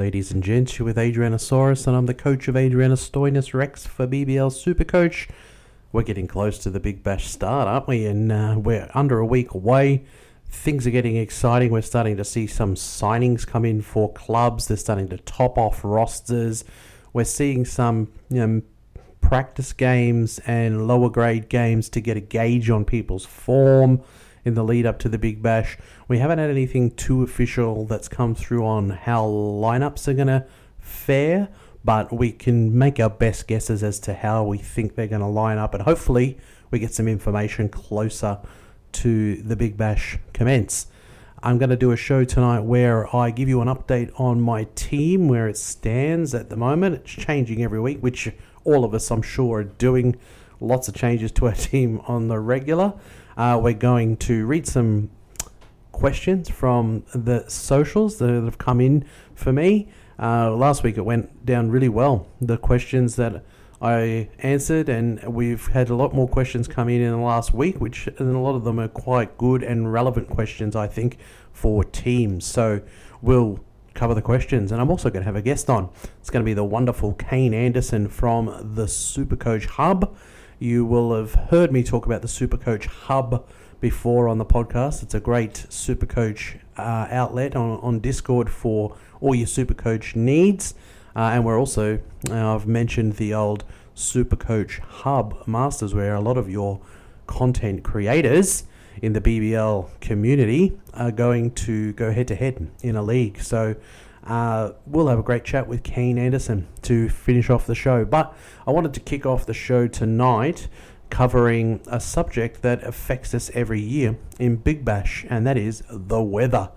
ladies and gents. You're with Adrianasaurus, and I'm the coach of Adrianostoinus Rex for BBL Supercoach. We're getting close to the Big Bash start, aren't we? And uh, we're under a week away. Things are getting exciting. We're starting to see some signings come in for clubs. They're starting to top off rosters. We're seeing some you know, practice games and lower grade games to get a gauge on people's form in the lead up to the Big Bash. We haven't had anything too official that's come through on how lineups are going to fare, but we can make our best guesses as to how we think they're going to line up, and hopefully we get some information closer to the Big Bash commence. I'm going to do a show tonight where I give you an update on my team, where it stands at the moment. It's changing every week, which all of us, I'm sure, are doing lots of changes to our team on the regular. Uh, we're going to read some questions from the socials that have come in for me. Uh, last week it went down really well. The questions that I answered, and we've had a lot more questions come in in the last week, which and a lot of them are quite good and relevant questions, I think, for teams. So we'll cover the questions, and I'm also going to have a guest on. It's going to be the wonderful Kane Anderson from the Supercoach Hub. You will have heard me talk about the Supercoach Hub before on the podcast. It's a great Supercoach uh, outlet on, on Discord for all your Supercoach needs. Uh, and we're also, uh, I've mentioned the old Supercoach Hub Masters, where a lot of your content creators in the BBL community are going to go head to head in a league. So uh, we'll have a great chat with Kane Anderson to finish off the show. But I wanted to kick off the show tonight covering a subject that affects us every year in Big Bash, and that is the weather.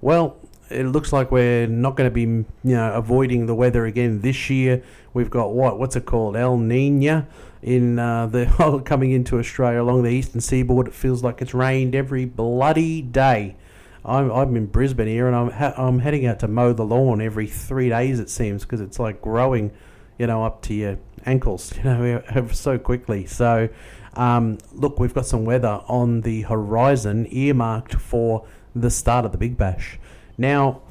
Well, it looks like we're not going to be, you know, avoiding the weather again this year. We've got what? What's it called? El Nino in uh, the coming into Australia along the eastern seaboard. It feels like it's rained every bloody day. I'm, I'm in Brisbane here, and I'm ha- I'm heading out to mow the lawn every three days. It seems because it's like growing, you know, up to your ankles, you know, so quickly. So, um, look, we've got some weather on the horizon earmarked for the start of the Big Bash. Now,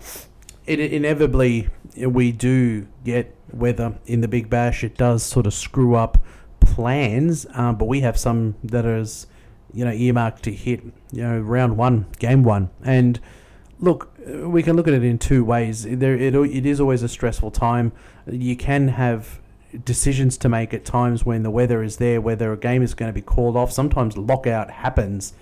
it inevitably we do get weather in the Big Bash. It does sort of screw up plans, um, but we have some that is you know, earmarked to hit, you know, round one, game one. And look, uh, we can look at it in two ways. There, it, it is always a stressful time. You can have decisions to make at times when the weather is there, whether a game is going to be called off. Sometimes lockout happens,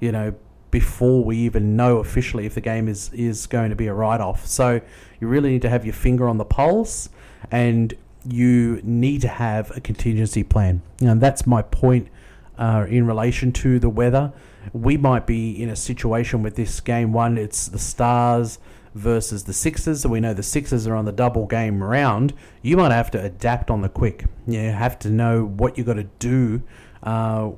you know, before we even know officially if the game is, is going to be a write off. So you really need to have your finger on the pulse and you need to have a contingency plan. And that's my point uh, in relation to the weather. We might be in a situation with this game one, it's the Stars versus the Sixers. So we know the Sixers are on the double game round. You might have to adapt on the quick. You have to know what you've got to do uh,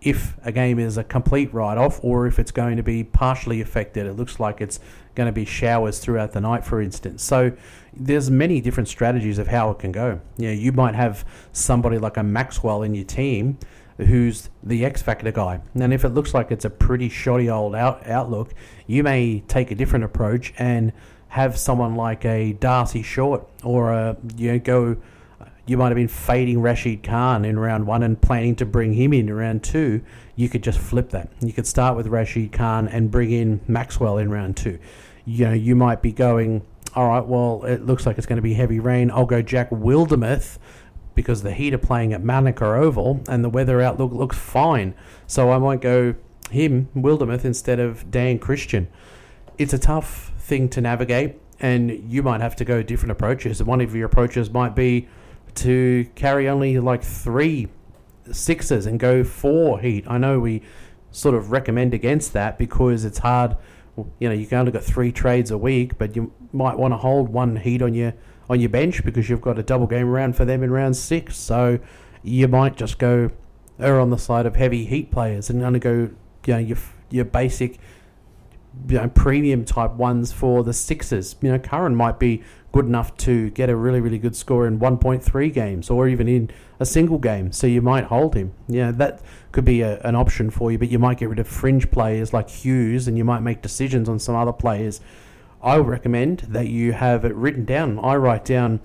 if a game is a complete write off or if it's going to be partially affected. It looks like it's going to be showers throughout the night, for instance. So there's many different strategies of how it can go. You know, you might have somebody like a Maxwell in your team who's the X Factor guy. And if it looks like it's a pretty shoddy old out, outlook, you may take a different approach and have someone like a D'Arcy Short or a, you know, go. You might have been fading Rashid Khan in round one and planning to bring him in round two. You could just flip that. You could start with Rashid Khan and bring in Maxwell in round two. You know, you might be going, all right, well, it looks like it's going to be heavy rain. I'll go Jack Wildermuth because the Heat are playing at Manuka Oval and the weather outlook looks fine. So I might go him, Wildermuth, instead of Dan Christian. It's a tough thing to navigate, and you might have to go different approaches. One of your approaches might be to carry only like three sixes and go four Heat. I know we sort of recommend against that because it's hard. You know, you can only got three trades a week, but you might want to hold one Heat on your on your bench because you've got a double game round for them in round six. So you might just go err on the side of heavy heat players and only go you know your your basic you know premium type ones for the sixes. You know, Curran might be good enough to get a really really good score in 1.3 games or even in a single game. So you might hold him. Yeah, that could be a, an option for you. But you might get rid of fringe players like Hughes, and you might make decisions on some other players I recommend that you have it written down. I write down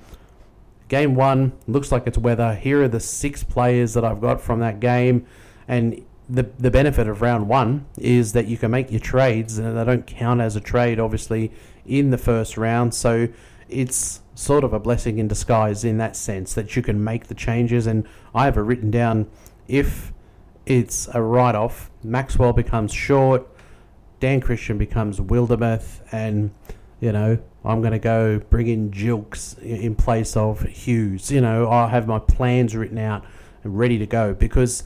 game one, looks like it's weather. Here are the six players that I've got from that game. And the, the benefit of round one is that you can make your trades, and they don't count as a trade, obviously, in the first round. So it's sort of a blessing in disguise in that sense that you can make the changes. And I have it written down if it's a write off, Maxwell becomes short, Dan Christian becomes Wildermuth, and you know I'm going to go bring in Jilks in place of Hughes. You know I have my plans written out and ready to go because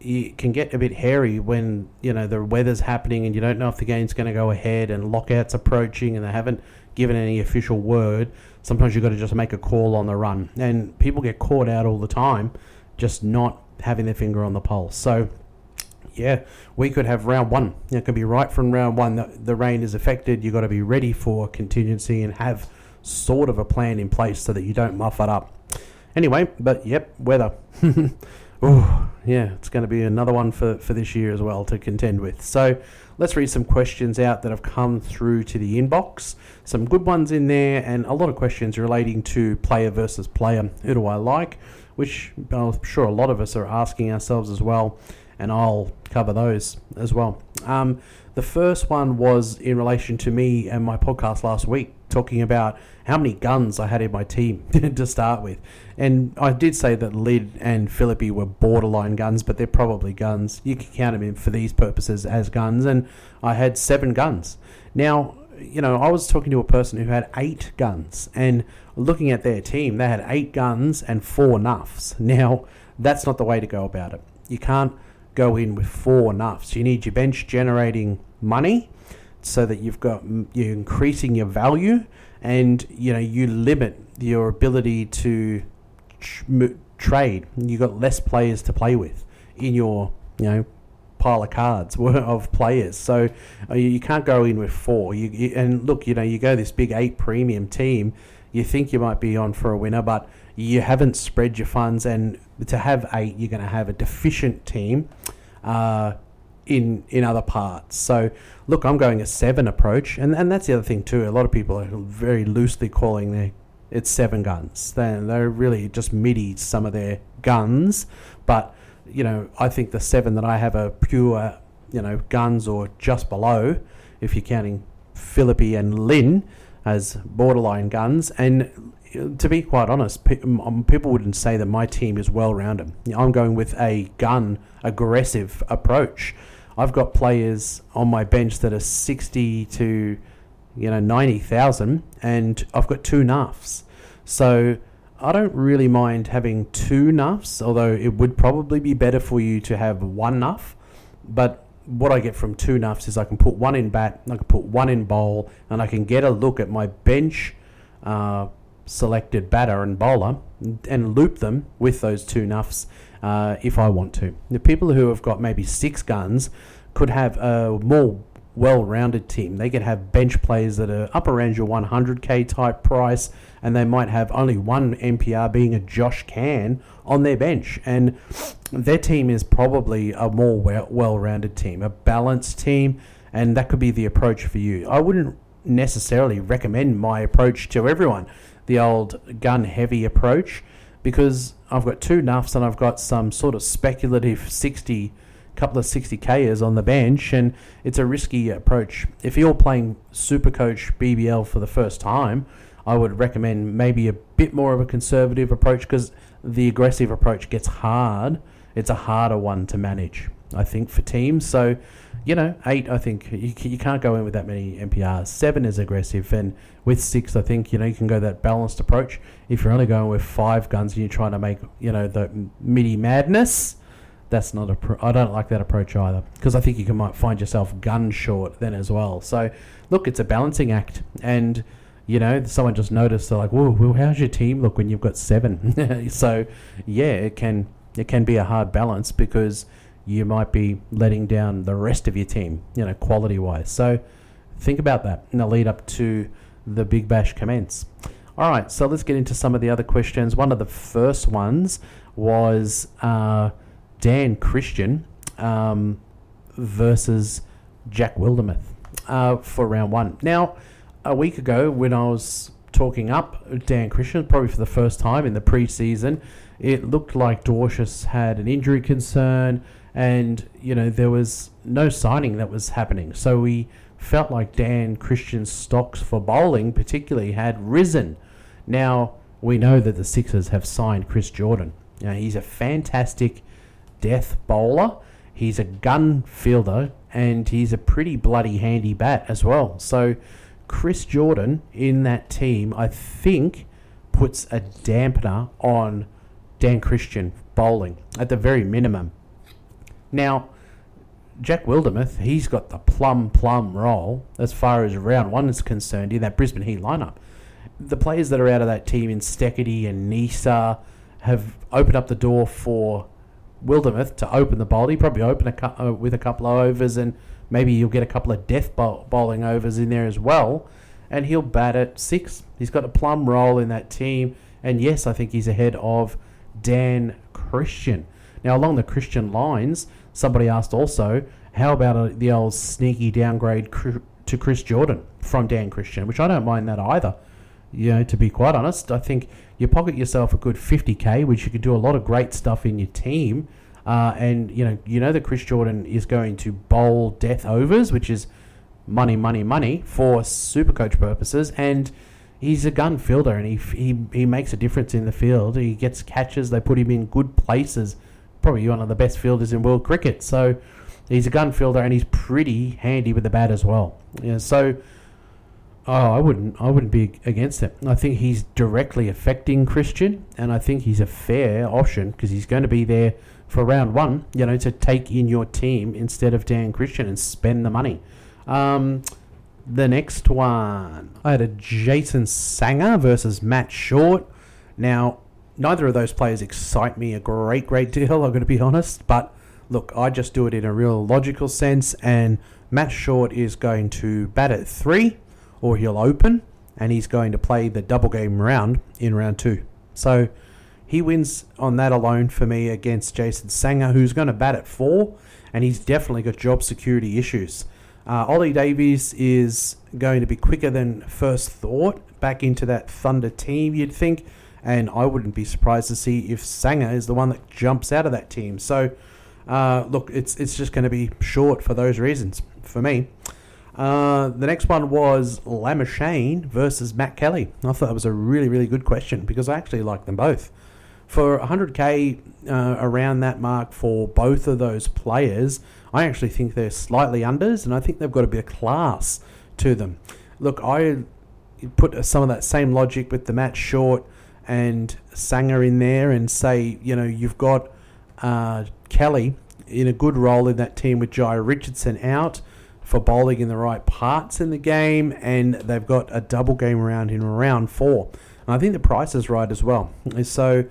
it can get a bit hairy when you know the weather's happening and you don't know if the game's going to go ahead and lockouts approaching and they haven't given any official word. Sometimes you've got to just make a call on the run, and people get caught out all the time, just not having their finger on the pulse. So yeah, we could have round one. It could be right from round one that the rain is affected. You've got to be ready for contingency and have sort of a plan in place so that you don't muff it up. Anyway, but yep, weather. oh, yeah, it's going to be another one for, for this year as well to contend with. So let's read some questions out that have come through to the inbox. Some good ones in there, and a lot of questions relating to player versus player. Who do I like? Which I'm sure a lot of us are asking ourselves as well and I'll cover those as well. Um, the first one was in relation to me and my podcast last week, talking about how many guns I had in my team to start with. And I did say that Lynn and Philippe were borderline guns, but they're probably guns. You can count them in for these purposes as guns. And I had seven guns. Now, you know, I was talking to a person who had eight guns, and looking at their team, they had eight guns and four nuffs. Now, that's not the way to go about it. You can't go in with four nuffs. You need your bench generating money so that you've got you're increasing your value and you know you limit your ability to tr- trade. You've got less players to play with in your you know pile of cards of players. So uh, you can't go in with four. You, you, and look, you know, you go this big eight premium team. You think you might be on for a winner, but you haven't spread your funds, and to have eight, you're going to have a deficient team uh, in in other parts. So, look, I'm going a seven approach, and and that's the other thing too. A lot of people are very loosely calling their it's seven guns. They're, they're really just midi some of their guns, but you know, I think the seven that I have are pure, you know, guns or just below, if you're counting Philippe and Lynn as borderline guns. And to be quite honest, um, people wouldn't say that my team is well rounded. I'm going with a gun aggressive approach. I've got players on my bench that are 60 to you know 90,000 and I've got two nuffs. So I don't really mind having two nuffs, although it would probably be better for you to have one nuff. But what I get from two nuffs is I can put one in bat, I can put one in bowl, and I can get a look at my bench uh, selected batter and bowler and loop them with those two nuffs uh, if I want to. The people who have got maybe six guns could have a more well-rounded team. They could have bench players that are up around your 100k type price, and they might have only one MPR being a Josh Can on their bench, and their team is probably a more well-rounded team, a balanced team, and that could be the approach for you. I wouldn't necessarily recommend my approach to everyone the old gun heavy approach because I've got two nuffs and I've got some sort of speculative 60 couple of 60kers on the bench and it's a risky approach. If you're playing Super Coach BBL for the first time, I would recommend maybe a bit more of a conservative approach because the aggressive approach gets hard. It's a harder one to manage, I think, for teams. So you know, eight, I think you, you can't go in with that many NPRs. Seven is aggressive, and with six, I think you know you can go that balanced approach. If you're only going with five guns and you're trying to make you know the midi madness, that's not a. Pro- I don't like that approach either because I think you can might find yourself gun short then as well. So look, it's a balancing act, and you know someone just noticed they're like, "Whoa, well, how's your team look when you've got seven? so yeah, it can it can be a hard balance because you might be letting down the rest of your team, you know, quality wise. So think about that in the lead up to the Big Bash commence. All right, so let's get into some of the other questions. One of the first ones was uh, Dan Christian um, versus Jack Wildermuth uh, for round one. Now, a week ago when I was talking up Dan Christian, probably for the first time in the preseason, it looked like Dwarshuis had an injury concern, and you know there was no signing that was happening. So we felt like Dan Christian's stocks for bowling, particularly, had risen. Now we know that the Sixers have signed Chris Jordan. Now, he's a fantastic death bowler. He's a gun fielder, and he's a pretty bloody handy bat as well. So Chris Jordan in that team, I think, puts a dampener on Dan Christian bowling at the very minimum. Now, Jack Wildermuth, he's got the plum plum role as far as round one is concerned in that Brisbane Heat lineup. The players that are out of that team in Steketee and Neser have opened up the door for Wildermuth to open the bowl. He probably open a cu- uh, with a couple of overs, and maybe you'll get a couple of death bowl- bowling overs in there as well. And he'll bat at six. He's got a plum role in that team, and yes, I think he's ahead of Dan Christian. Now, along the Christian lines, somebody asked also, how about uh, the old sneaky downgrade to Chris Jordan from Dan Christian, which I don't mind that either. You know, to be quite honest, I think you pocket yourself a good 50k, which you could do a lot of great stuff in your team. Uh, and you know, you know that Chris Jordan is going to bowl death overs, which is money, money, money for super coach purposes, and he's a gun fielder, and he, he he makes a difference in the field. He gets catches. They put him in good places. Probably one of the best fielders in world cricket. So he's a gun fielder, and he's pretty handy with the bat as well. So. Oh, I wouldn't. I wouldn't be against it. I think he's directly affecting Christian, and I think he's a fair option because he's going to be there for round one. You know, to take in your team instead of Dan Christian and spend the money. Um, the next one, I had a Jason Sangha versus Matt Short. Now, neither of those players excite me a great, great deal. I'm going to be honest, but look, I just do it in a real logical sense, and Matt Short is going to bat at three or he'll open and he's going to play the double game round in round two. So he wins on that alone for me against Jason Sangha, who's going to bat at four, and he's definitely got job security issues. Uh, Ollie Davies is going to be quicker than first thought back into that Thunder team, you'd think, and I wouldn't be surprised to see if Sangha is the one that jumps out of that team. So, uh, look, it's it's just going to be short for those reasons for me. Uh, the next one was Labuschagne versus Matt Kelly. I thought that was a really, really good question because I actually like them both. For 100k uh, around that mark for both of those players, I actually think they're slightly unders, and I think they've got a bit of class to them. Look, I put some of that same logic with the Matt Short and Sangha in there, and say, you know, you've got uh, Kelly in a good role in that team with Jhye Richardson out for bowling in the right parts in the game, and they've got a double game round in round four. And I think the price is right as well. So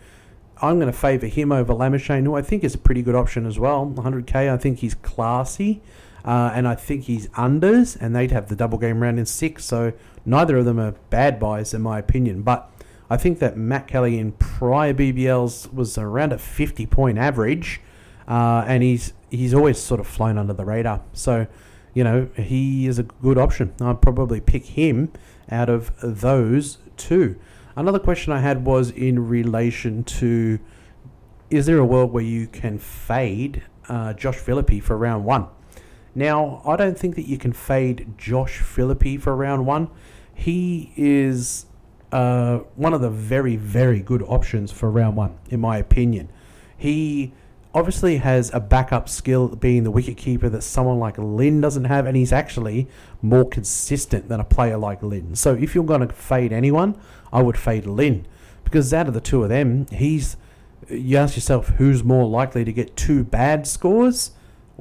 I'm going to favour him over Labuschagne, who I think is a pretty good option as well. 100k, I think he's classy, uh, and I think he's unders, and they'd have the double game round in six. So neither of them are bad buys in my opinion. But I think that Matt Kelly in prior BBLs was around a 50 point average, uh, and he's he's always sort of flown under the radar. So you know, he is a good option. I'd probably pick him out of those two. Another question I had was in relation to is there a world where you can fade uh, Josh Philippe for round one? Now, I don't think that you can fade Josh Philippe for round one. He is uh, one of the very, very good options for round one, in my opinion. He obviously has a backup skill being the wicket keeper that someone like Lynn doesn't have, and he's actually more consistent than a player like Lynn. So if you're going to fade anyone, I would fade Lynn because out of the two of them, he's. You ask yourself who's more likely to get two bad scores?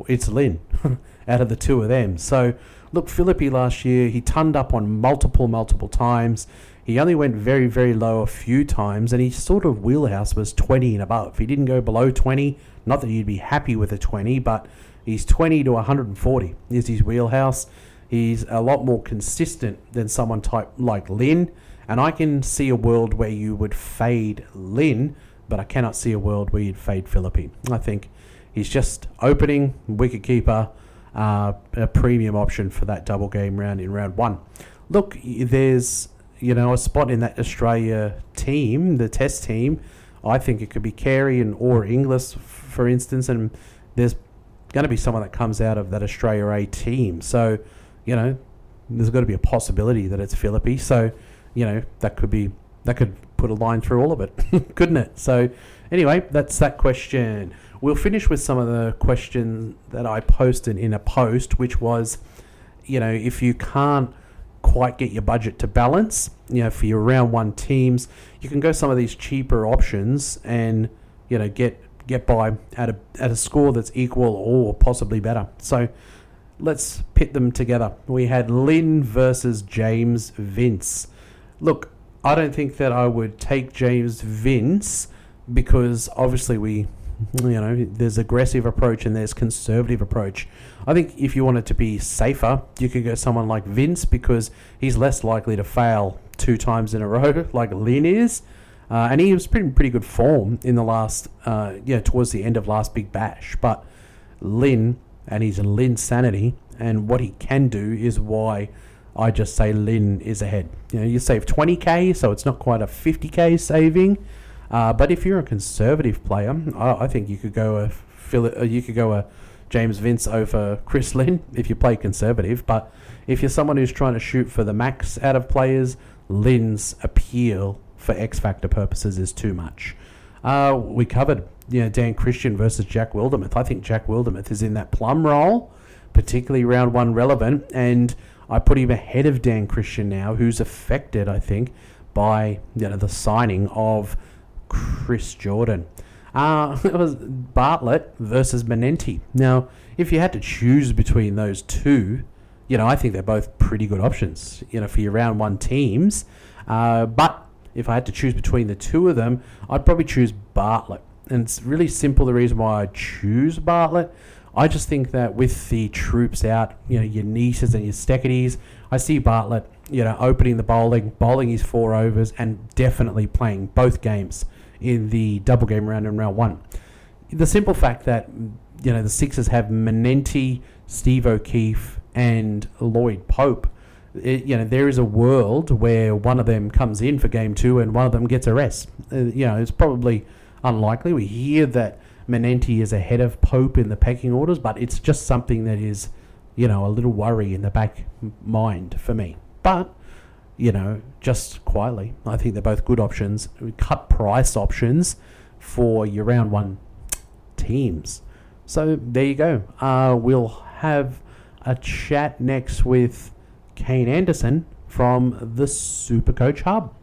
It's Lynn out of the two of them. So look, Philippe last year he turned up on multiple, multiple times. He only went very, very low a few times, and his sort of wheelhouse was 20 and above. He didn't go below 20. Not that you'd be happy with a 20, but he's 20 to 140 is his wheelhouse. He's a lot more consistent than someone type like Lynn, and I can see a world where you would fade Lynn, but I cannot see a world where you'd fade Philippe. I think he's just opening wicketkeeper, uh, a premium option for that double game round in round one. look, there's you know a spot in that Australia team, the Test team. I think it could be Carey and or Inglis, for instance, and there's going to be someone that comes out of that Australia A team. So, you know, there's got to be a possibility that it's Philippe. So, you know, that could be that could put a line through all of it, couldn't it? So, anyway, that's that question. We'll finish with some of the questions that I posted in a post, which was, you know, if you can't quite get your budget to balance, you know, for your round one teams, you can go some of these cheaper options and, you know, get get by at a at a score that's equal or possibly better. So let's pit them together. We had Lynn versus James Vince. Look, I don't think that I would take James Vince because obviously we you know there's aggressive approach and there's conservative approach. I think if you wanted to be safer, you could go someone like Vince because he's less likely to fail two times in a row like Lynn is. Uh, and he was pretty pretty good form in the last, uh, yeah, towards the end of last Big Bash. But Lynn and his Lynn sanity and what he can do is why I just say Lynn is ahead. You know, you save 20k, so it's not quite a 50k saving. Uh, but if you're a conservative player, I, I think you could go a Phil, uh, you could go a James Vince over Chris Lynn if you play conservative. But if you're someone who's trying to shoot for the max out of players, Lynn's appeal for X Factor purposes is too much. Uh, we covered you know, Dan Christian versus Jack Wildermuth. I think Jack Wildermuth is in that plum role, particularly round one relevant, and I put him ahead of Dan Christian now, who's affected, I think, by you know the signing of Chris Jordan. Uh, it was Bartlett versus Manenti. Now, if you had to choose between those two, you know, I think they're both pretty good options, you know, for your round one teams. Uh, but if I had to choose between the two of them, I'd probably choose Bartlett. And it's really simple the reason why I choose Bartlett. I just think that with the troops out, you know, your Nesers and your Steketees, I see Bartlett, you know, opening the bowling, bowling his four overs, and definitely playing both games in the double game round in round one. The simple fact that, you know, the Sixers have Manenti, Steve O'Keefe, and Lloyd Pope it, you know, there is a world where one of them comes in for game two and one of them gets a rest. Uh, you know, it's probably unlikely. We hear that Manenti is ahead of Pope in the pecking orders, but it's just something that is, you know, a little worry in the back mind for me. But, you know, just quietly, I think they're both good options, cut price options for your round one teams. So there you go. Uh, we'll have a chat next with Kane Anderson from the Supercoach Hub.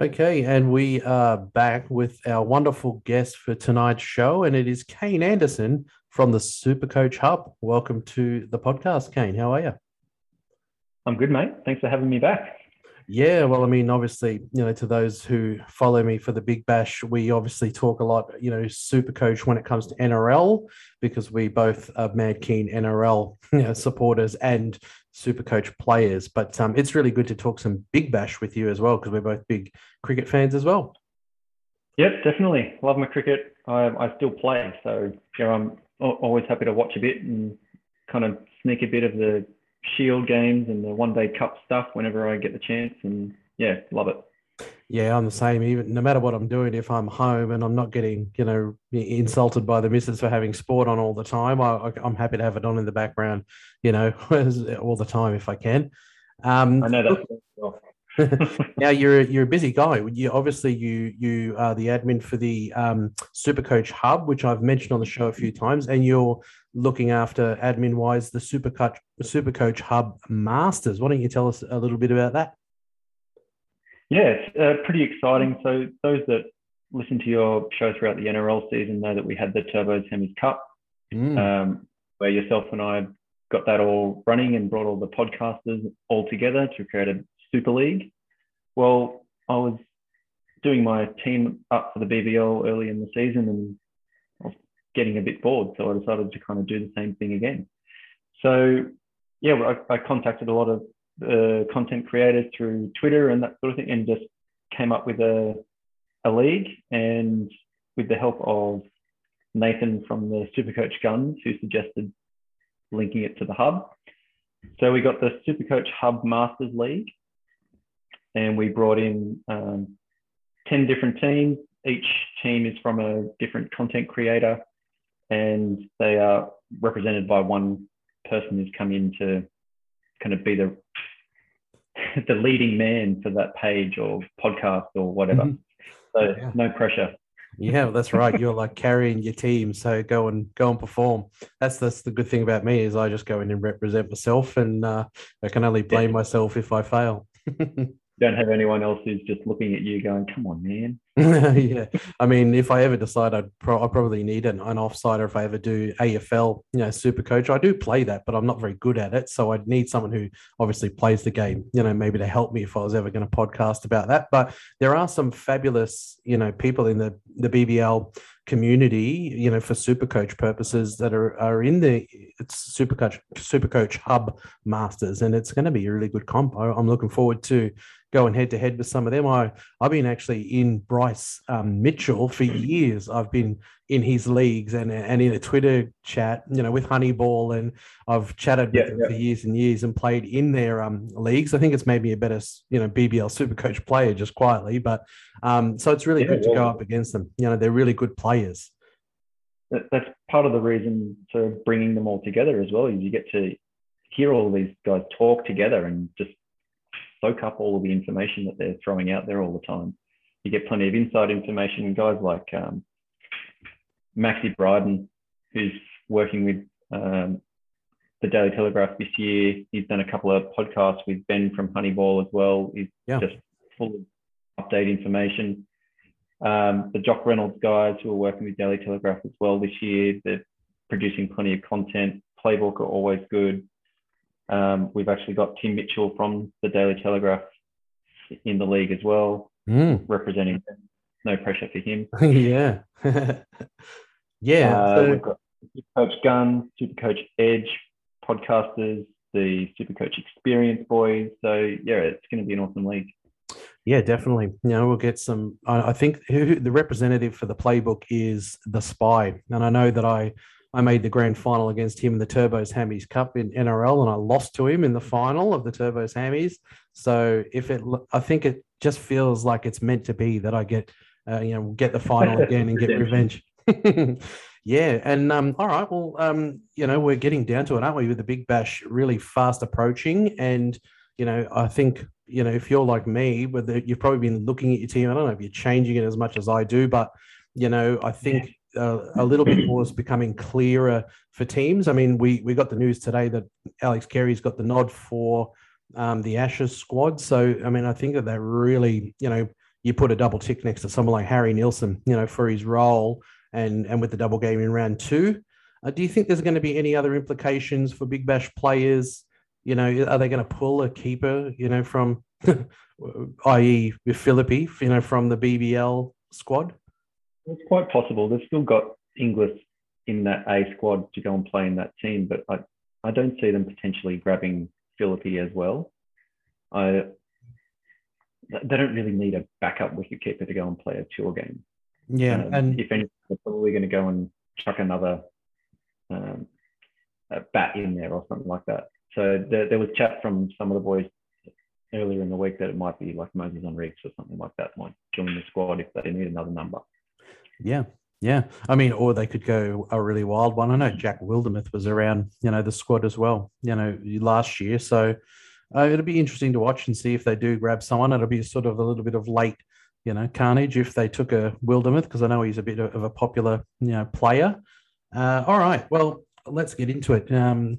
Okay, and we are back with our wonderful guest for tonight's show, and it is Kane Anderson from the Supercoach Hub. Welcome to the podcast, Kane. How are you? I'm good, mate. Thanks for having me back. Yeah, well, I mean, obviously, you know, to those who follow me for the Big Bash, we obviously talk a lot, you know, super coach when it comes to NRL because we both are mad keen NRL you know, supporters and super coach players. But um, it's really good to talk some Big Bash with you as well because we're both big cricket fans as well. Yep, definitely. Love my cricket. I, I still play, so you know, I'm always happy to watch a bit and kind of sneak a bit of the Shield games and the One Day Cup stuff whenever I get the chance, and yeah, love it. Yeah, I'm the same. Even no matter what I'm doing, if I'm home and I'm not getting, you know, insulted by the missus for having sport on all the time, I, am happy to have it on in the background, you know, all the time if I can. Um, I know that. now you're you're a busy guy. You obviously you you are the admin for the um, Supercoach Hub, which I've mentioned on the show a few times, and you're looking after admin wise the Supercoach Supercoach Hub Masters. Why don't you tell us a little bit about that? Yeah, it's uh, pretty exciting. So those that listen to your show throughout the NRL season know that we had the Turbo Semis Cup, mm. um, where yourself and I got that all running and brought all the podcasters all together to create a Super League. Well, I was doing my team up for the BBL early in the season and I was getting a bit bored. So I decided to kind of do the same thing again. So, yeah, I, I contacted a lot of uh, content creators through Twitter and that sort of thing and just came up with a, a league. And with the help of Nathan from the Supercoach Guns, who suggested linking it to the hub. So we got the Supercoach Hub Masters League, and we brought in um, 10 different teams. Each team is from a different content creator, and they are represented by one person who's come in to kind of be the the leading man for that page or podcast or whatever. Mm-hmm. So yeah. no pressure. Yeah, that's right. You're like carrying your team, so go and go and perform. That's that's the good thing about me is I just go in and represent myself, and uh, I can only blame yeah. myself if I fail. don't have anyone else who's just looking at you going, "Come on, man." yeah, I mean, if I ever decide I'd pro- I probably need an, an offsider if I ever do AFL, you know, super coach. I do play that, but I'm not very good at it, so I'd need someone who obviously plays the game, you know, maybe to help me if I was ever going to podcast about that. But there are some fabulous, you know, people in the the BBL community, you know, for super coach purposes that are, are in the it's super coach super coach hub masters, and it's going to be a really good comp. I, am looking forward to going head to head with some of them. I I've been actually in Bryce um, Mitchell for years. I've been in his leagues and and in a Twitter chat, you know, with Honeyball, and I've chatted with yeah, yeah. for years and years and played in their um, leagues. I think it's made me a better, you know, BBL Super Coach player just quietly. But um, so it's really yeah, good to go up against them. You know, they're really good players. That's part of the reason for bringing them all together as well. Is you get to hear all these guys talk together and just soak up all of the information that they're throwing out there all the time. You get plenty of inside information. Guys like um, Maxi Bryden, who's working with um, the Daily Telegraph this year. He's done a couple of podcasts with Ben from Honeyball as well. He's yeah. just full of update information. Um, the Jock Reynolds guys who are working with Daily Telegraph as well this year, they're producing plenty of content. Playbook are always good. Um, we've actually got Tim Mitchell from the Daily Telegraph in the league as well, mm. representing them. No pressure for him. yeah. yeah. Uh, so... We've got Coach Gun, Super Coach Edge, podcasters, the Super Coach Experience boys. So, yeah, it's going to be an awesome league. Yeah, definitely. You know, we'll get some. I, I think who, the representative for the playbook is the Spy, and I know that I I made the grand final against him in the Turbos Hammies Cup in NRL, and I lost to him in the final of the Turbos Hammies. So if it, I think it just feels like it's meant to be that I get, uh, you know, get the final again and get revenge. yeah, and um, all right, well, um, you know, we're getting down to it, aren't we? With the Big Bash really fast approaching, and you know, I think you know if you're like me, whether you've probably been looking at your team, I don't know if you're changing it as much as I do, but you know, I think. Yeah uh, a little bit more is becoming clearer for teams. I mean, we we got the news today that Alex Carey's got the nod for um, the Ashes squad. So I mean, I think that that really, you know, you put a double tick next to someone like Harry Nielsen, you know, for his role and and with the double game in round two. Uh, do you think there's going to be any other implications for Big Bash players? You know, are they going to pull a keeper, you know, from, i.e., with Philippe, you know, from the BBL squad? It's quite possible. They've still got Inglis in that A squad to go and play in that team, but I, I don't see them potentially grabbing Philippe as well. I they don't really need a backup wicketkeeper to go and play a tour game. Yeah, um, and if anything, they're probably going to go and chuck another um, bat in there or something like that. So there, there was chat from some of the boys earlier in the week that it might be like Moises Henriques or something like that might join the squad if they need another number. Yeah. Yeah. I mean, or they could go a really wild one. I know Jack Wildermuth was around, you know, the squad as well, you know, last year. So uh, it'll be interesting to watch and see if they do grab someone. It'll be sort of a little bit of late, you know, carnage if they took a Wildermuth, because I know he's a bit of a popular, you know, player. Uh, all right. Well, let's get into it. Um,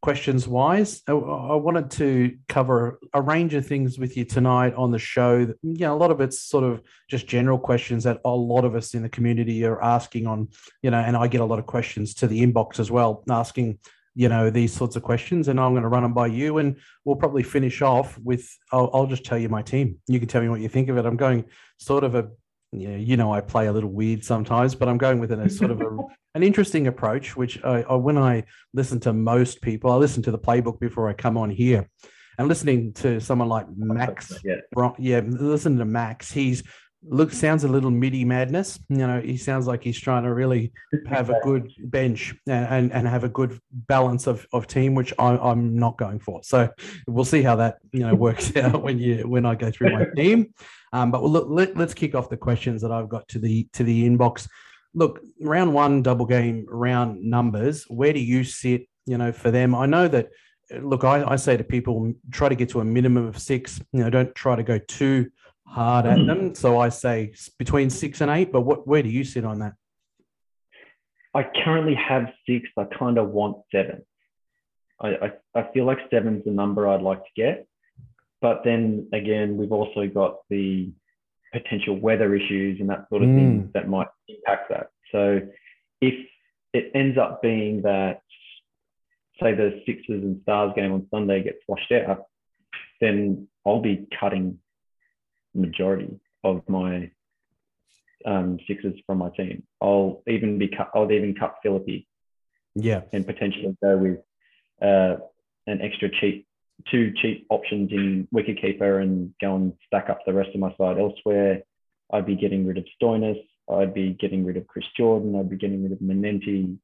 questions wise, I, I, wanted to cover a range of things with you tonight on the show. That, you know, a lot of it's sort of just general questions that a lot of us in the community are asking on, you know, and I get a lot of questions to the inbox as well, asking, you know, these sorts of questions. And I'm going to run them by you, and we'll probably finish off with. I'll, I'll just tell you my team. You can tell me what you think of it. I'm going sort of a yeah, you know, I play a little weird sometimes, but I'm going with a sort of a, an interesting approach, which I, I, when I listen to most people, I listen to the playbook before I come on here. And listening to someone like Max, yeah, yeah, listen to Max. He's Look, sounds a little midi madness. You know, he sounds like he's trying to really have a good bench and, and, have a good balance of, of team, which I, I'm not going for. So we'll see how that you know works out when you when I go through my team. Um, but look, let, let's kick off the questions that I've got to the to the inbox. Look, round one double game round numbers. Where do you sit? You know, for them, I know that look, I, I, say to people, try to get to a minimum of six. You know, don't try to go too hard at them. So I say between six and eight. But what, where do you sit on that? I currently have six. I kind of want seven. I, I, I feel like seven's the number I'd like to get. But then again, we've also got the potential weather issues and that sort of mm. thing that might impact that. So if it ends up being that say the Sixers and Stars game on Sunday gets washed out, then I'll be cutting majority of my um, Sixers from my team. I'll even be cut. I'll even cut Philippe. Yeah, and potentially go with uh, an extra cheap, two cheap options in wicketkeeper and go and stack up the rest of my side elsewhere. I'd be getting rid of Stoinis. I'd be getting rid of Chris Jordan. I'd be getting rid of Manenti.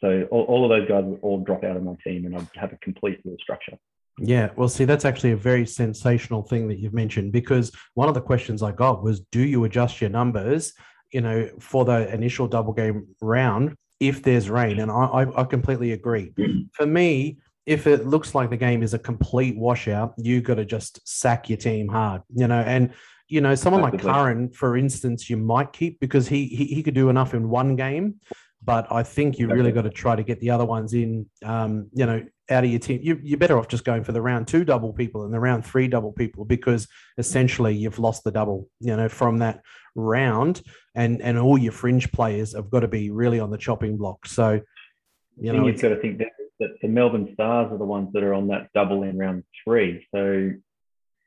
So all, all of those guys would all drop out of my team and I'd have a complete restructure. Yeah, well, see, that's actually a very sensational thing that you've mentioned because one of the questions I got was, do you adjust your numbers, you know, for the initial double game round if there's rain? And I, I, completely agree. For me, if it looks like the game is a complete washout, you got to just sack your team hard, you know, and you know, someone like Curran, for instance, you might keep because he, he he could do enough in one game but I think you really got to try to get the other ones in, um, you know, out of your team. You, you're better off just going for the round two double people and the round three double people because essentially you've lost the double, you know, from that round, and and all your fringe players have got to be really on the chopping block. So, you know, you've got to think that, that the Melbourne Stars are the ones that are on that double in round three. So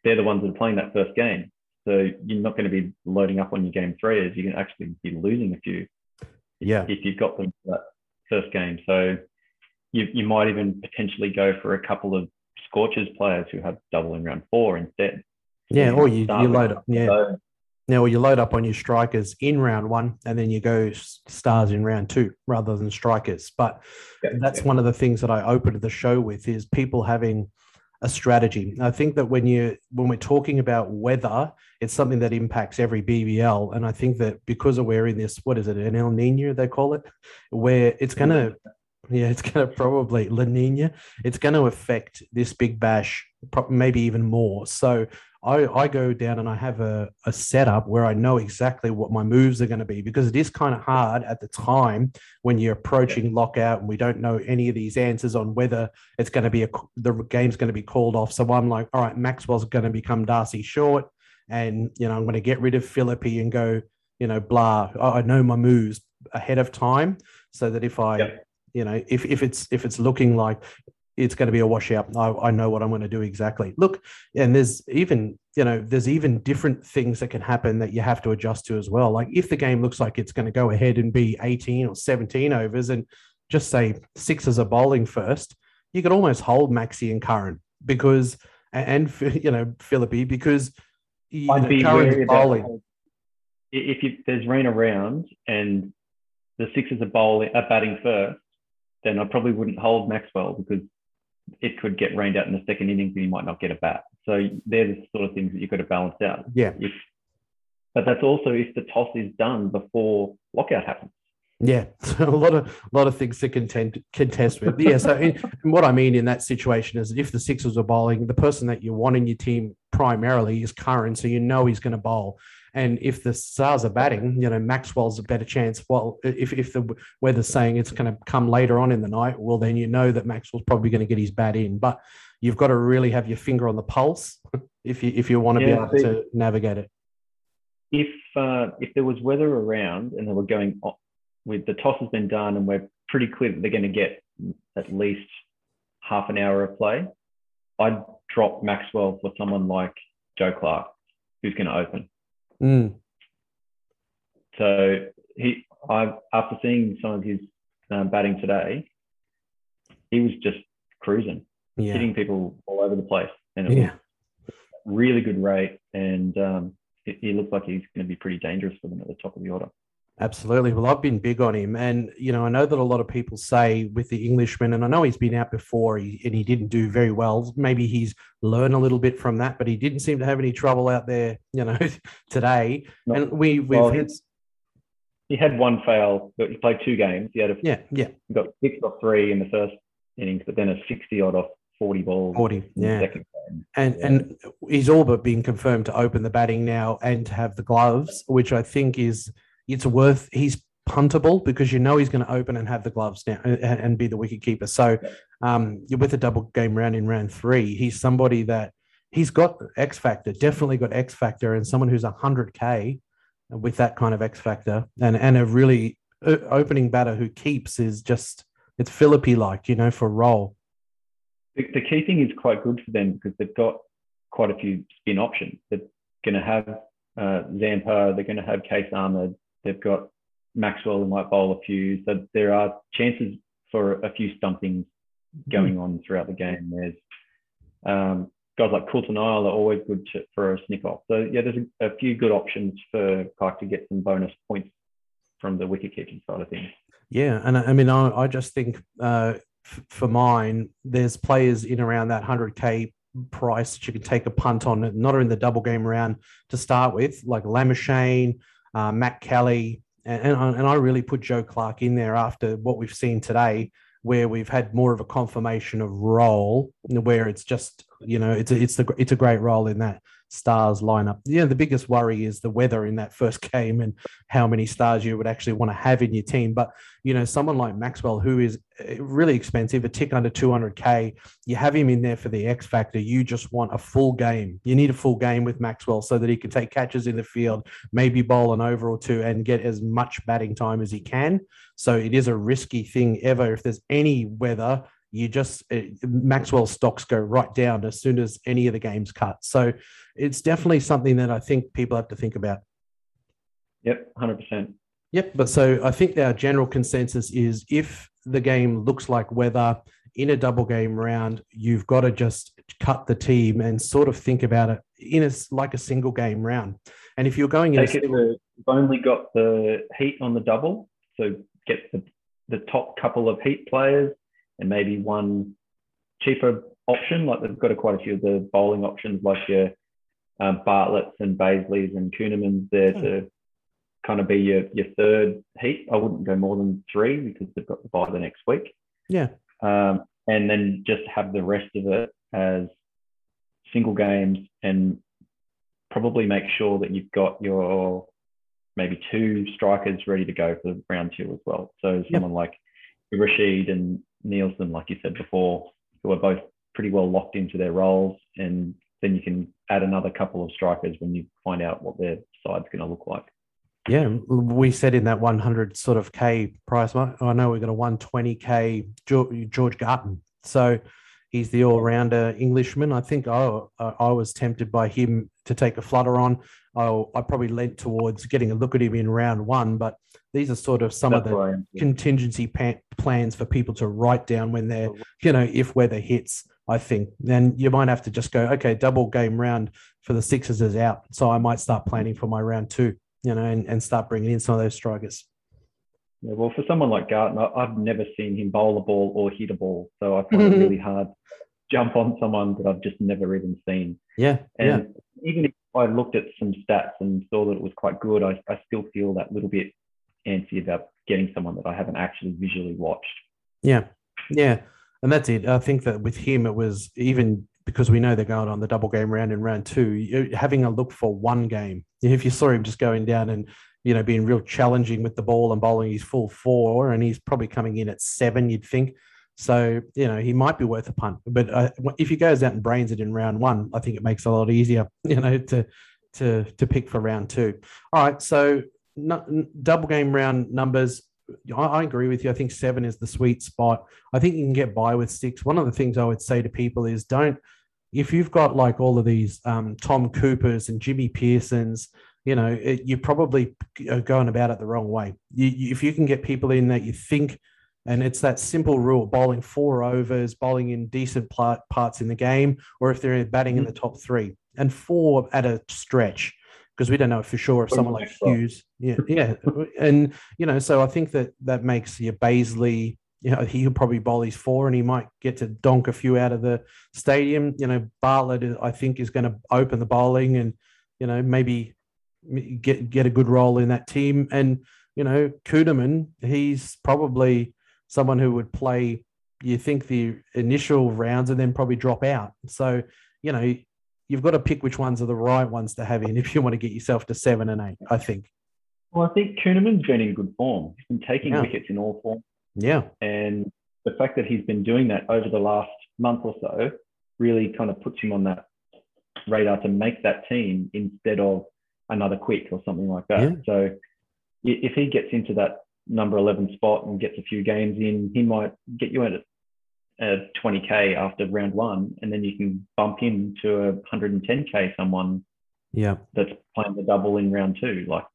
they're the ones that are playing that first game. So you're not going to be loading up on your game three as you can actually be losing a few yeah. if you've got them for that first game. So you, you might even potentially go for a couple of Scorchers players who have double in round four instead. Yeah, or you, you load up. Yeah. So, now, you load up on your strikers in round one, and then you go stars in round two rather than strikers. But yeah, that's yeah. one of the things that I opened the show with is people having a strategy. I think that when you when we're talking about weather, it's something that impacts every BBL, and I think that because we're in this, what is it, an El Nino they call it, where it's going to, yeah, it's going to probably La Nina, it's going to affect this big bash, maybe even more. So I, I go down and I have a, a setup where I know exactly what my moves are going to be because it is kind of hard at the time when you're approaching lockout and we don't know any of these answers on whether it's going to be a the game's going to be called off. So I'm like, all right, Maxwell's going to become D'Arcy Short, and you know I'm going to get rid of Philippe and go, you know, blah. I know my moves ahead of time so that if I yep you know if, if it's if it's looking like it's going to be a washout. I, I know what I'm going to do exactly. Look, and there's even, you know, there's even different things that can happen that you have to adjust to as well. Like if the game looks like it's going to go ahead and be 18 or 17 overs and just say Sixers are bowling first, you could almost hold Maxi and Curran because, and, you know, Philippe, because you I'd know, be Curran's bowling. If you, there's rain around and the Sixers are bowling, are batting first, then I probably wouldn't hold Maxwell because it could get rained out in the second innings and you might not get a bat. So they're the sort of things that you've got to balance out. Yeah. If, but that's also if the toss is done before lockout happens. Yeah, so a lot of a lot of things to contend contest with. Yeah, so in, what I mean in that situation is that if the Sixers are bowling, the person that you want in your team primarily is Curran, so you know he's going to bowl. And if the Stars are batting, you know, Maxwell's a better chance. Well, if, if the weather's saying it's going to come later on in the night, well, then you know that Maxwell's probably going to get his bat in. But you've got to really have your finger on the pulse if you if you want to yeah, be able to navigate it. If uh, if there was weather around and they were going with the toss has been done and we're pretty clear that they're going to get at least half an hour of play, I'd drop Maxwell for someone like Joe Clarke, who's going to open. Mm. So he, I after seeing some of his um, batting today, he was just cruising, yeah. hitting people all over the place, and it yeah. was really good rate. And um, he looks like he's going to be pretty dangerous for them at the top of the order. Absolutely. Well, I've been big on him. And, you know, I know that a lot of people say with the Englishman, and I know he's been out before and he didn't do very well. Maybe he's learned a little bit from that, but he didn't seem to have any trouble out there, you know, today. And we, we've well, had... He had one fail, but he played two games. He had a, yeah, yeah. He got six off three in the first innings, but then a 60 odd off 40 balls. 40, yeah. And, yeah. and he's all but been confirmed to open the batting now and to have the gloves, which I think is it's worth he's puntable because you know he's going to open and have the gloves now and, and be the wicket keeper. So um, with a double game round in round three, he's somebody that he's got X factor, definitely got X factor, and someone who's hundred k with that kind of X factor and and a really uh, opening batter who keeps is just it's Philippe like you know for role. The, the key thing is quite good for them because they've got quite a few spin options. They're going to have uh, Zampa, they're going to have Qais Ahmad, They've got Maxwell who might bowl a few. So there are chances for a few stumpings going on throughout the game. There's um, guys like Coulter-Nile are always good to, for a sniff off. So yeah, there's a, a, few good options for Pyke to get some bonus points from the wicket keeping side of things. Yeah, and I mean, I, I just think uh, f- for mine, there's players in around that 100k price that you can take a punt on, not in the double game round to start with, like Labuschagne, uh, Matt Kelly, and, and, and I really put Joe Clarke in there after what we've seen today, where we've had more of a confirmation of role, where it's just you know it's a, it's the it's a great role in that stars lineup. Yeah, the biggest worry is the weather in that first game and how many stars you would actually want to have in your team. But you know, someone like Maxwell, who is eh, really expensive, a tick under 200k, you have him in there for the X factor. You just want a full game. You need a full game with Maxwell so that he can take catches in the field, maybe bowl an over or two, and get as much batting time as he can. So it is a risky thing ever if there's any weather you just uh, Maxwell stocks go right down as soon as any of the games cut. So it's definitely something that I think people have to think about. Yep, hundred percent. Yep, but so I think our general consensus is if the game looks like weather in a double game round, you've got to just cut the team and sort of think about it in a like a single game round. And if you're going in, Take single... you've only got the heat on the double, so get the the top couple of heat players and maybe one cheaper option. Like they've got a, quite a few of the bowling options, like your um, Bartlett's and Bazleys and Kuhnemanns there mm. to kind of be your, your third heat. I wouldn't go more than three because they've got the buy the next week. Yeah. Um, and then just have the rest of it as single games and probably make sure that you've got your maybe two strikers ready to go for round two as well. So someone yep. like Rashid and Nielsen, like you said before, who are both pretty well locked into their roles. And then you can add another couple of strikers when you find out what their side's going to look like. Yeah, we said in that 100 sort of K price, oh, I know we've got a 120K George Garton. So he's the all rounder Englishman. I think oh, I, I was tempted by him to take a flutter on. I, I probably lent towards getting a look at him in round one, but these are sort of some That's of the contingency pa- plans for people to write down when they're, you know, if weather hits. I think then you might have to just go, okay, double game round for the Sixers is out, so I might start planning for my round two, you know, and, and start bringing in some of those strikers. Yeah, well, for someone like Garton, I've never seen him bowl a ball or hit a ball, so I find it really hard to jump on someone that I've just never even seen. Yeah, and yeah. even if I looked at some stats and saw that it was quite good, I, I still feel that little bit antsy about getting someone that I haven't actually visually watched. Yeah, yeah, and that's it. I think that with him, it was even because we know they're going on the double game round in round two. Having a look for one game. If you saw him just going down and you know being real challenging with the ball and bowling his full four, and he's probably coming in at seven, you'd think. So you know he might be worth a punt, but uh, if he goes out and brains it in round one, I think it makes it a lot easier, you know, to to to pick for round two. All right, so double game round numbers. I, I, agree with you. I think seven is the sweet spot. I think you can get by with six. One of the things I would say to people is don't, if you've got like all of these um, Tom Coopers and Jimmy Peirsons, you know, it, you probably are going about it the wrong way. You, you, if you can get people in that you think, and it's that simple rule bowling four overs, bowling in decent parts in the game, or if they're batting in mm-hmm. the top three, and four at a stretch because we don't know for sure if someone like Hughes, yeah, yeah, and you know, so I think that that makes your Bazley. You know, he'll probably bowl his four, and he might get to donk a few out of the stadium. You know, Bartlett, I think, is going to open the bowling, and you know, maybe get get a good role in that team. And you know, Kuhnemann, he's probably someone who would play. You think the initial rounds, and then probably drop out. So you know, you've got to pick which ones are the right ones to have in if you want to get yourself to seven and eight, I think. Well, I think Kuhnemann's been in good form. He's been taking yeah. wickets in all forms. Yeah. And the fact that he's been doing that over the last month or so really kind of puts him on that radar to make that team instead of another quick or something like that. Yeah. So if he gets into that number 11 spot and gets a few games in, he might get you at a 20k after round one, and then you can bump into a 110k someone. Yeah, that's playing the double in round two. Like,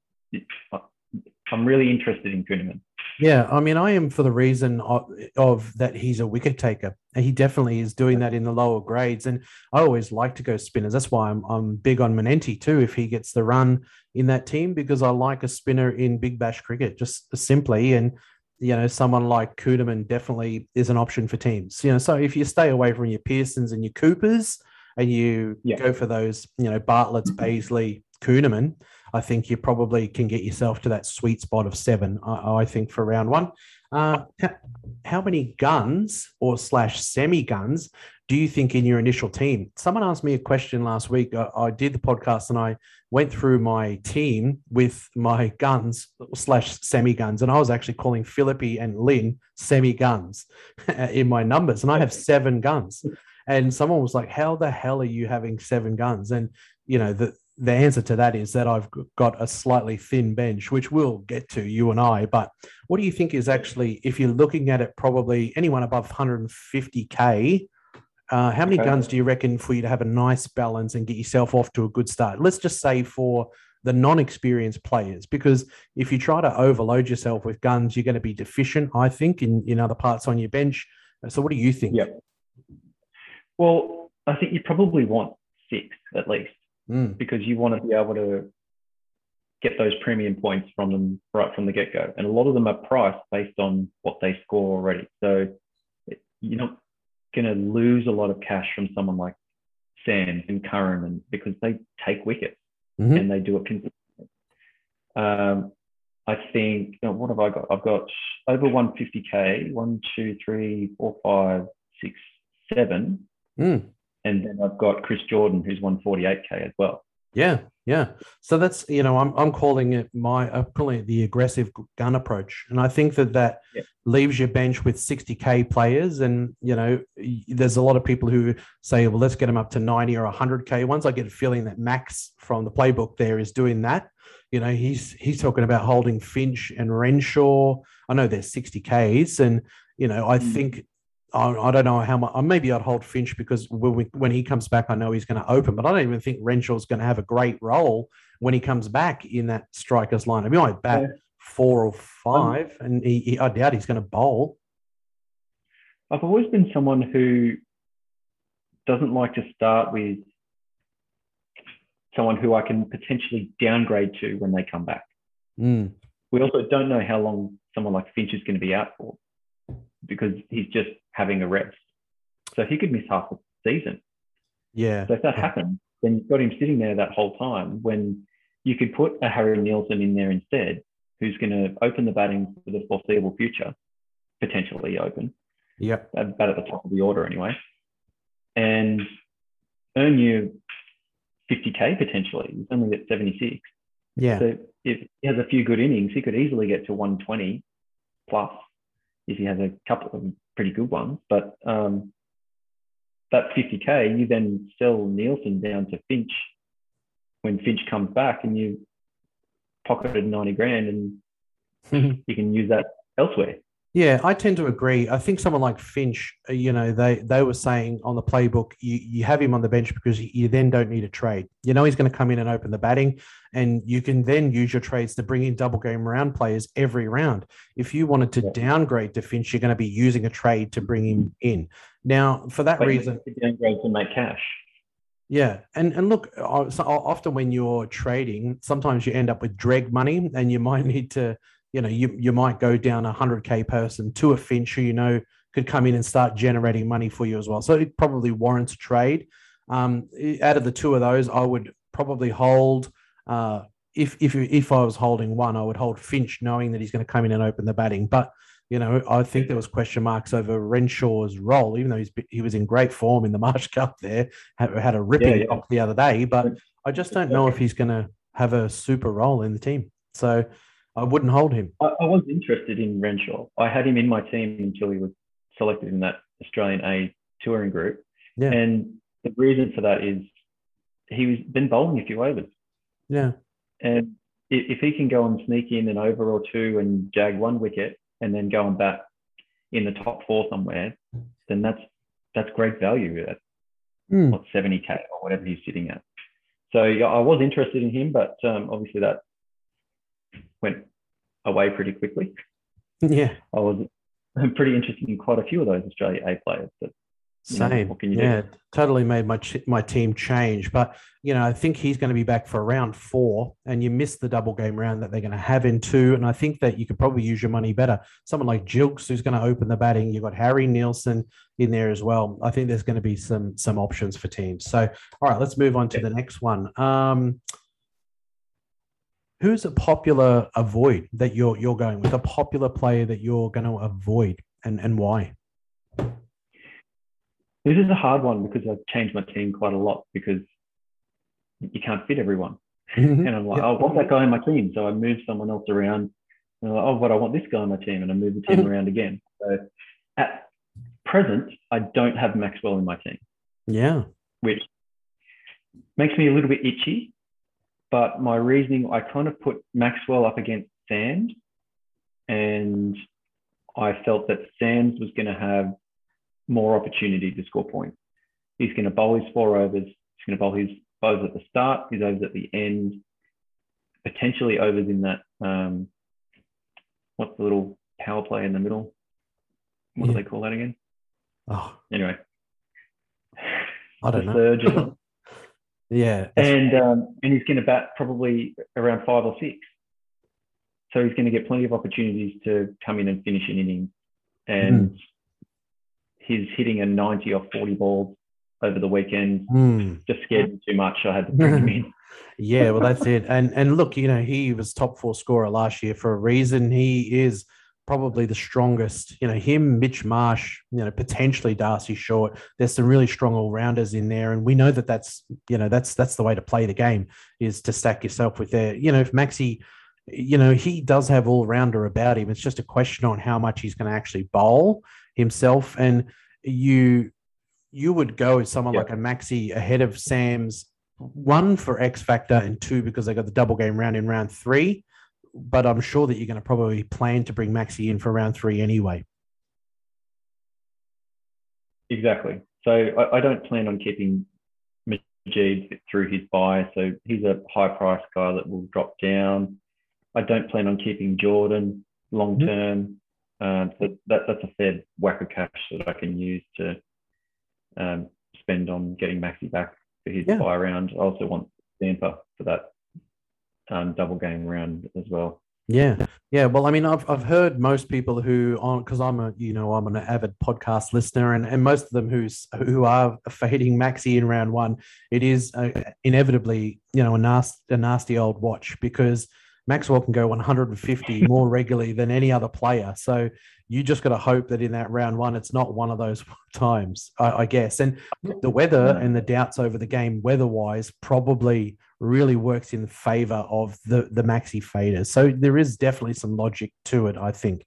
I'm really interested in Kuhnemann. Yeah, I mean, I am for the reason of, of, that he's a wicket taker. He definitely is doing that in the lower grades, and I always like to go spinners. That's why I'm I'm big on Manenti too. If he gets the run in that team, because I like a spinner in Big Bash cricket, just simply and you know, someone like Kuhnemann definitely is an option for teams. You know, so if you stay away from your Peirsons and your Coopers and you yeah. go for those, you know, Bartlett's, Bazley, Kuhnemann, I think you probably can get yourself to that sweet spot of seven. I, I think for round one. Uh, how many guns or slash semi guns do you think in your initial team? Someone asked me a question last week. I, I, did the podcast and I went through my team with my guns slash semi guns, and I was actually calling Philippe and Lynn semi guns in my numbers, and I have seven guns. And someone was like, "How the hell are you having seven guns?" And you know the the answer to that is that I've got a slightly thin bench, which we'll get to you and I. But what do you think is actually, if you're looking at it, probably anyone above 150k uh, how many okay. guns do you reckon for you to have a nice balance and get yourself off to a good start? Let's just say for the non-experienced players, because if you try to overload yourself with guns, you're going to be deficient. I think in in other parts on your bench. So, what do you think? Yeah. Well, I think you probably want six at least, mm. because you want to be able to get those premium points from them right from the get-go, and a lot of them are priced based on what they score already. So you're not going to lose a lot of cash from someone like Sam and Curran and because they take wickets mm-hmm. and they do it consistently. Um, I think, you know, what have I got? I've got over 150k, one, two, three, four, five, six, seven. Mm. And then I've got Chris Jordan, who's 148k as well. Yeah, yeah. So that's you know I'm I'm calling it my I'm calling it the aggressive gun approach, and I think that that yeah. leaves your bench with 60k players, and you know there's a lot of people who say, well, let's get them up to 90 or 100k. Once I get a feeling that Max from the playbook there is doing that, you know he's he's talking about holding Finch and Renshaw. I know they're 60ks, and you know I mm. think I, I don't know how much. Maybe I'd hold Finch because when, we, when he comes back, I know he's going to open. But I don't even think Renshaw's going to have a great role when he comes back in that strikers line. lineup. He might bat yeah. four or five, um, and he, he, I doubt he's going to bowl. I've always been someone who doesn't like to start with someone who I can potentially downgrade to when they come back. Mm. We also don't know how long someone like Finch is going to be out for because he's just having a rest. So he could miss half the season. Yeah. So if that happens, then you've got him sitting there that whole time when you could put a Harry Nielsen in there instead, who's going to open the batting for the foreseeable future, potentially open. Yeah. Bat at the top of the order anyway. And earn you 50K potentially. He's only at 76. Yeah. So if he has a few good innings, he could easily get to 120 plus if he has a couple of pretty good ones. But um, that 50k, you then sell Nielsen down to Finch when Finch comes back, and you pocketed 90 grand, and you can use that elsewhere. Yeah, I tend to agree. I think someone like Finch, uh, you know, they they were saying on the playbook, you, you have him on the bench because you then don't need a trade. You know, he's going to come in and open the batting, and you can then use your trades to bring in double game round players every round. If you wanted to yeah. downgrade to Finch, you're going to be using a trade to bring him in. Now, for that but reason, downgrade to make cash. Yeah, and and look, so often when you're trading, sometimes you end up with dreg money, and you might need to, you know, you you might go down a hundred k person to a Finch who you know could come in and start generating money for you as well. So it probably warrants a trade. Um, out of the two of those, I would probably hold. Uh, if if if I was holding one, I would hold Finch, knowing that he's going to come in and open the batting. But you know, I think there was question marks over Renshaw's role, even though he's he was in great form in the Marsh Cup. There had, had a ripping yeah, yeah. the other day, but I just don't know if he's going to have a super role in the team. So I wouldn't hold him. I, I was interested in Renshaw. I had him in my team until he was selected in that Australian A touring group. Yeah. And the reason for that is he was been bowling a few overs. Yeah. And if he can go and sneak in an over or two and jag one wicket and then go and bat in the top four somewhere, then that's that's great value at mm. what 70k or whatever he's sitting at. So yeah, I was interested in him, but um, obviously that went away pretty quickly. Yeah, I was pretty interested in quite a few of those Australia A players, but same. Know, yeah, do? totally made my my team change. But you know, I think he's going to be back for round four, and you missed the double game round that they're going to have in two. And I think that you could probably use your money better. Someone like Jilks, who's going to open the batting. You've got Harry Nielsen in there as well. I think there's going to be some some options for teams. So, all right, let's move on to yeah. the next one. Um, who's a popular avoid that you're you're going with? A popular player that you're going to avoid, and and why? This is a hard one because I've changed my team quite a lot because you can't fit everyone. Mm-hmm. And I'm like, oh, I want that guy in my team. So I move someone else around. And I'm like, oh, but I want this guy in my team. And I move the team mm-hmm. around again. So at present, I don't have Maxwell in my team. Yeah. Which makes me a little bit itchy. But my reasoning, I kind of put Maxwell up against Sams. And I felt that Sams was going to have more opportunity to score points. He's going to bowl his four overs. He's going to bowl his overs at the start, his overs at the end, potentially overs in that. Um, what's the little power play in the middle? What yeah. do they call that again? Oh, anyway, I don't know. yeah, and um, and he's going to bat probably around five or six. So he's going to get plenty of opportunities to come in and finish an inning. And mm he's hitting a 90 or 40 balls over the weekend. Mm. Just scared me too much. I had to bring him in. yeah, well, that's it. And and look, you know, he was top four scorer last year for a reason. He is probably the strongest. You know, him, Mitch Marsh, you know, potentially D'Arcy Short. There's some really strong all rounders in there, and we know that that's you know that's that's the way to play the game is to stack yourself with there. You know, if Maxi. You know, he does have all rounder about him. It's just a question on how much he's going to actually bowl himself. And you you would go with someone yep. like a Maxi ahead of Sam's one for X Factor and two because they got the double game round in round three. But I'm sure that you're going to probably plan to bring Maxi in for round three anyway. Exactly. So I, I don't plan on keeping Mujeeb through his buy. So he's a high price guy that will drop down. I don't plan on keeping Jordan long mm-hmm. term. Mm-hmm. Um, so that, that's a fair whack of cash that I can use to um, spend on getting Maxi back for his yeah. buy round. I also want Zampa for that um, double game round as well. Yeah, yeah. Well, I mean, I've I've heard most people who on because I'm a you know I'm an avid podcast listener, and, and most of them who's who are fading Maxi in round one, it is uh, inevitably you know a nasty a nasty old watch because Maxwell can go 150 more regularly than any other player. So you just got to hope that in that round one, it's not one of those times, I, I guess. And the weather and the doubts over the game, weather wise, probably really works in favor of the the maxi faders. So there is definitely some logic to it, I think.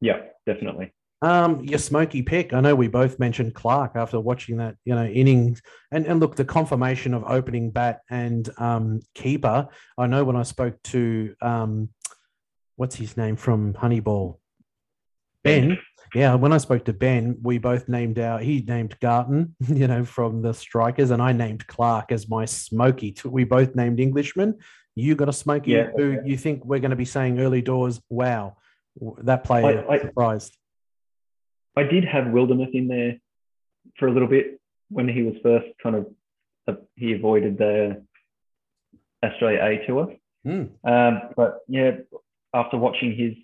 Yeah, definitely. Um, your smoky pick. I know we both mentioned Clarke after watching that, you know, innings. And and look, the confirmation of opening bat and um, keeper. I know when I spoke to um, what's his name from Honeyball, Ben. Yeah, when I spoke to Ben, we both named our. He named Garton, you know, from the Strikers, and I named Clarke as my smoky. We both named Englishman. You got a smoky yeah. who you think we're going to be saying early doors? Wow, that player I, I, surprised. I did have Wildermuth in there for a little bit. when he was first kind of uh, he avoided the Australia A tour. Mm. Um, but yeah, after watching his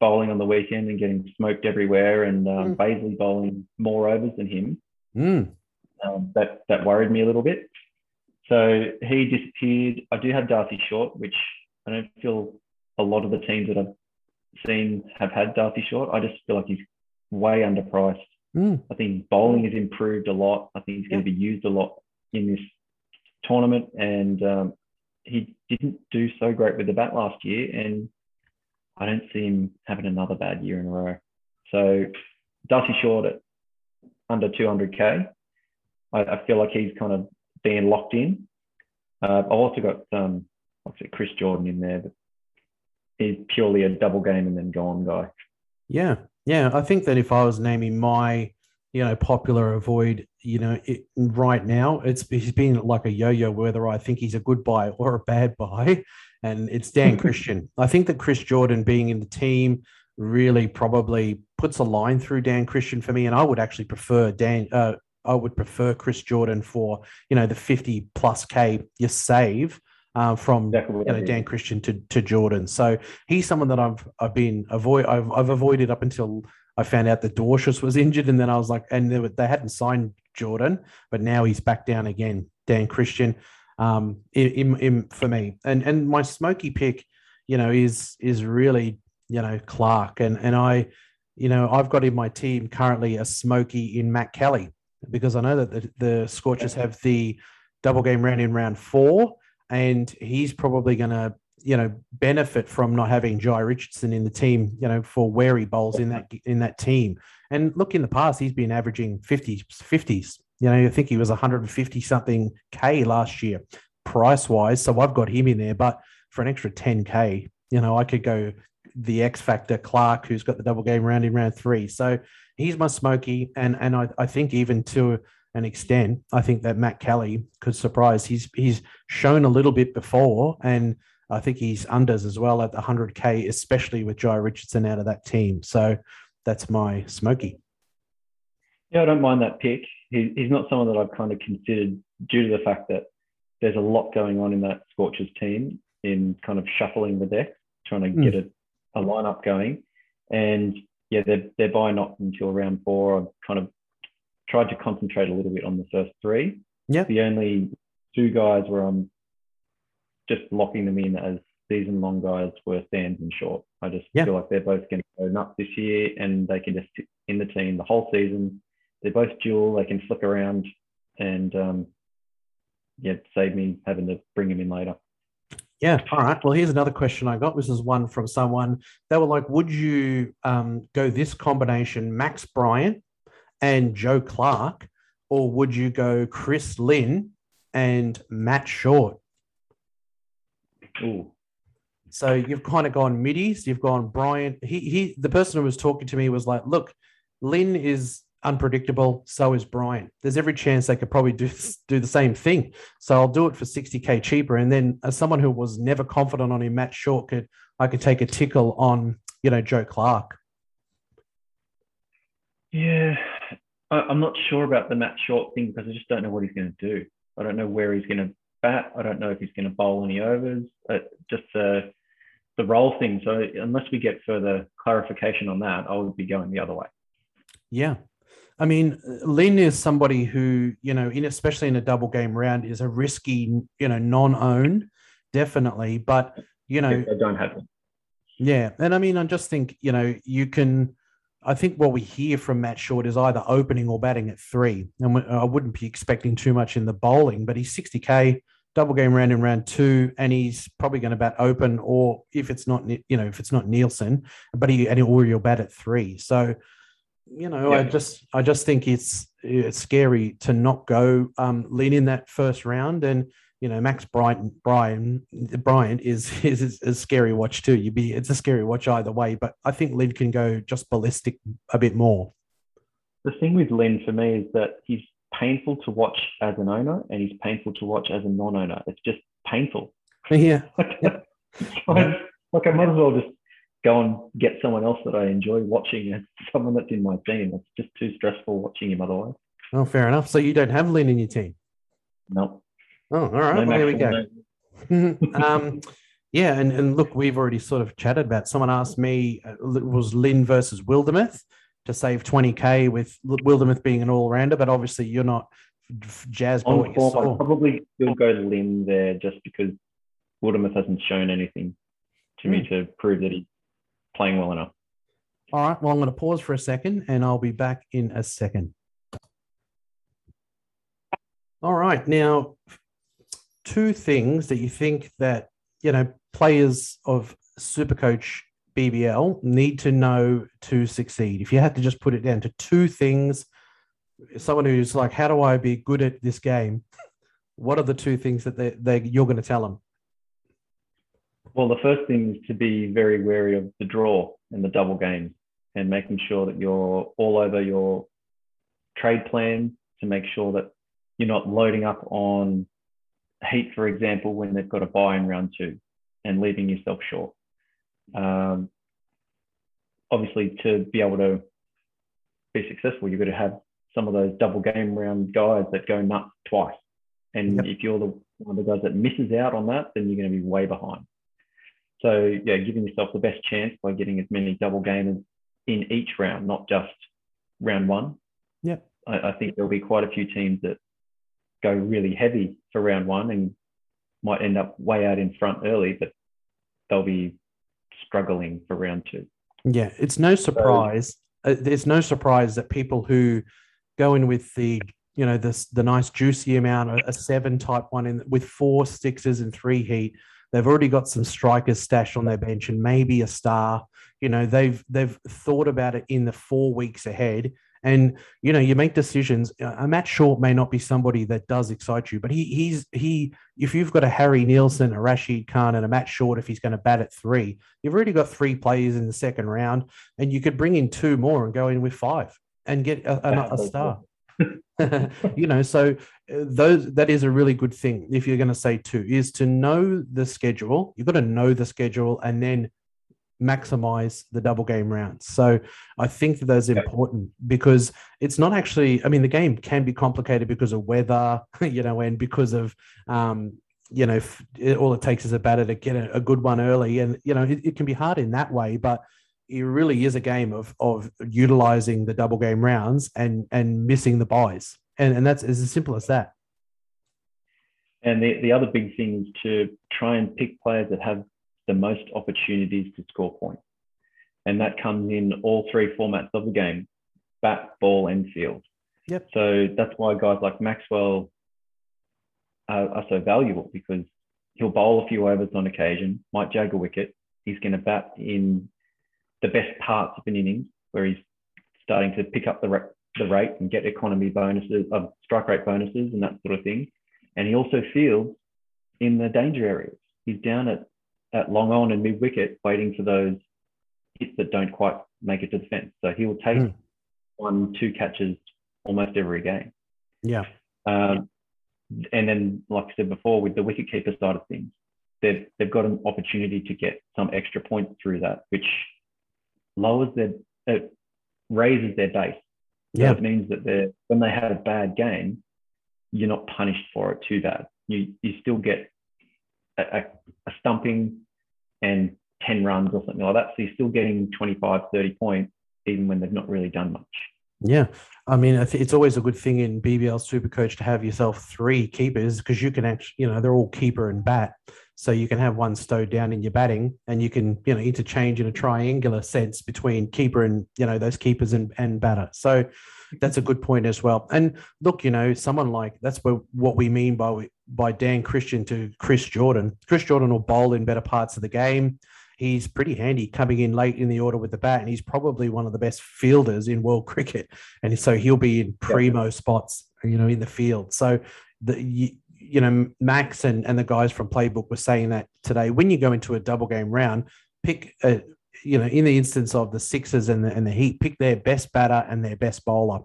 bowling on the weekend and getting smoked everywhere, and um, mm. Bazley bowling more overs than him, mm. um, that that worried me a little bit. So he disappeared. I do have D'Arcy Short, which I don't feel a lot of the teams that I've seen have had D'Arcy Short. I just feel like he's way underpriced. Mm. I think bowling has improved a lot. I think he's going to be used a lot in this tournament, and um, he didn't do so great with the bat last year, and I don't see him having another bad year in a row. So D'Arcy Short at under 200k, I, I feel like he's kind of being locked in. Uh, I've also got um, obviously Chris Jordan in there, but he's purely a double game and then gone guy. Yeah, yeah. I think that if I was naming my, you know, popular avoid, you know, it, right now, it's he's been like a yo-yo whether I think he's a good buy or a bad buy, and it's Dan Christian. I think that Chris Jordan being in the team really probably puts a line through Dan Christian for me, and I would actually prefer Dan. Uh, I would prefer Chris Jordan for you know the fifty plus k you save uh, from you know, Dan Christian to, to Jordan. So he's someone that I've I've been avoid I've, I've avoided up until I found out that Dwarshuis was injured, and then I was like, and they, were, they hadn't signed Jordan, but now he's back down again. Dan Christian, um, in, in, for me, and and my smoky pick, you know, is is really you know Clarke, and and I, you know, I've got in my team currently a smoky in Matt Kelly because I know that the, the Scorchers have the double game round in round four and he's probably going to you know benefit from not having Jhye Richardson in the team you know for where he bowls in that in that team. And look in the past he's been averaging 50s 50s you know I think he was 150 something k last year price wise so I've got him in there but for an extra 10k you know I could go the X factor Clarke who's got the double game round in round 3 so he's my smoky and and I, I think even to an extent. I think that Matt Kelly could surprise. He's he's shown a little bit before, and I think he's unders as well at the 100k, especially with Jhye Richardson out of that team. So that's my smoky. Yeah, I don't mind that pick. He, he's not someone that I've kind of considered due to the fact that there's a lot going on in that Scorchers team in kind of shuffling the deck, trying to get mm. a, a lineup going. And yeah, they're, they're buying not until round four. I've kind of tried to concentrate a little bit on the first three. Yeah. The only two guys where I'm just locking them in as season long guys were Sams and Short. I just yeah. feel like they're both going to go nuts this year and they can just sit in the team the whole season. They're both dual, they can flick around and um, yeah, save me having to bring them in later. Yeah. All right. Well, here's another question I got. This is one from someone. They were like, would you um, go this combination, Max Bryant and Joe Clarke, or would you go Chris Lynn and Matt Short? Ooh. So you've kind of gone middies. You've gone Bryant. He he. The person who was talking to me was like, "Look, Lynn is unpredictable. So is Bryant. There's every chance they could probably do do the same thing. So I'll do it for 60k cheaper. And then as someone who was never confident on him, Matt Short could I could take a tickle on you know Joe Clarke. Yeah, I, am not sure about the Matt Short thing because I just don't know what he's going to do. I don't know where he's going to bat. I don't know if he's going to bowl any overs. Uh, just uh, the role thing. So unless we get further clarification on that, I would be going the other way. Yeah. I mean, Lynn is somebody who, you know, in especially in a double game round, is a risky, you know, non-own, definitely. But you know, I don't have them. Yeah, and I mean, I just think you know you can I think what we hear from Matt Short is either opening or batting at three. And I wouldn't be expecting too much in the bowling, but he's 60K, double game round in round two, and he's probably going to bat open, or if it's not, you know, if it's not Nielsen, but he, and or he'll bat at three. So, you know, yeah. I just, I just think it's, it's scary to not go um, Lynn in that first round. And, you know, Max Bryant, Brian, Bryant is, is, is a scary watch too. You'd be it's a scary watch either way, but I think Lynn can go just ballistic a bit more. The thing with Lynn for me is that he's painful to watch as an owner and he's painful to watch as a non-owner. It's just painful. Yeah. like, like I might as well just go and get someone else that I enjoy watching as someone that's in my team. It's just too stressful watching him otherwise. Oh, fair enough. So you don't have Lynn in your team? No. Oh, all right. Well, here we go. um, yeah, and, and look, we've already sort of chatted about. Someone asked me, uh, was Lynn versus Wildermuth to save 20k with Wildermuth being an all rounder, but obviously you're not by what you saw. I'd probably still go Lynn there just because Wildermuth hasn't shown anything to mm. me hmm. to prove that he's playing well enough. All right. Well, I'm going to pause for a second and I'll be back in a second. All right. Now, two things that you think that, you know, players of Supercoach BBL need to know to succeed. If you had to just put it down to two things, someone who's like, how do I be good at this game? What are the two things that they, they you're going to tell them? Well, the first thing is to be very wary of the draw and the double games and making sure that you're all over your trade plan to make sure that you're not loading up on heat, for example, when they've got a buy in round two and leaving yourself short. Um, obviously, to be able to be successful, you've got to have some of those double game round guys that go nuts twice. And yep. if you're the one of the guys that misses out on that, then you're going to be way behind. So yeah, giving yourself the best chance by getting as many double gamers in each round, not just round one. Yeah. I, I, think there'll be quite a few teams that go really heavy for round one and might end up way out in front early, but they'll be struggling for round two. Yeah, it's no surprise. So, uh, there's no surprise that people who go in with the you know this the nice juicy amount a, a seven type one in with four sixes and three heat they've already got some strikers stashed on their bench and maybe a star you know they've they've thought about it in the four weeks ahead and you know you make decisions a matt short may not be somebody that does excite you but he he's he if you've got a harry nielsen a rashid khan and a matt short if he's going to bat at three you've already got three players in the second round and you could bring in two more and go in with five and get a, a, a star. you know so uh, those that is a really good thing if you're going to say two is to know the schedule you've got to know the schedule and then maximize the double game rounds. So i think that that's important because it's not actually i mean the game can be complicated because of weather you know and because of um you know it, all it takes is a batter to get a, a good one early. And you know it, it can be hard in that way but it really is a game of of utilizing the double game rounds and and missing the buys, and and that's as simple as that. And the, the other big thing is to try and pick players that have the most opportunities to score points. And that comes in all three formats of the game bat, ball, and field. Yep. So that's why guys like Maxwell are, are so valuable because he'll bowl a few overs on occasion, might jag a wicket. He's going to bat in the best parts of an innings where he's starting to pick up the, the rate and get economy bonuses, of uh, strike rate bonuses and that sort of thing. And he also fields in the danger areas. He's down at, at long on and mid wicket waiting for those hits that don't quite make it to the fence. So he will take mm. one, two catches almost every game. Yeah. Um, and then, like I said before, with the wicket keeper side of things, they've, they've got an opportunity to get some extra points through that, which lowers their, it raises their base. So yeah. it means that they when they have a bad game, you're not punished for it too bad. You you still get a, a, a stumping and 10 runs or something like that. So you're still getting 25, 30 points, even when they've not really done much. Yeah. I mean, it's always a good thing in BBL Supercoach to have yourself three keepers because you can actually, you know, they're all keeper and bat. So you can have one stowed down in your batting and you can, you know, interchange in a triangular sense between keeper and, you know, those keepers and, and batter. So that's a good point as well. And look, you know, someone like that's what we mean by by Dan Christian to Chris Jordan. Chris Jordan will bowl in better parts of the game. He's pretty handy coming in late in the order with the bat, and he's probably one of the best fielders in world cricket. And so he'll be in primo spots, you know, in the field. So the you know, Max and, and the guys from Playbook were saying that today. When you go into a double game round, pick a, you know, in the instance of the Sixers and the and the Heat, pick their best batter and their best bowler,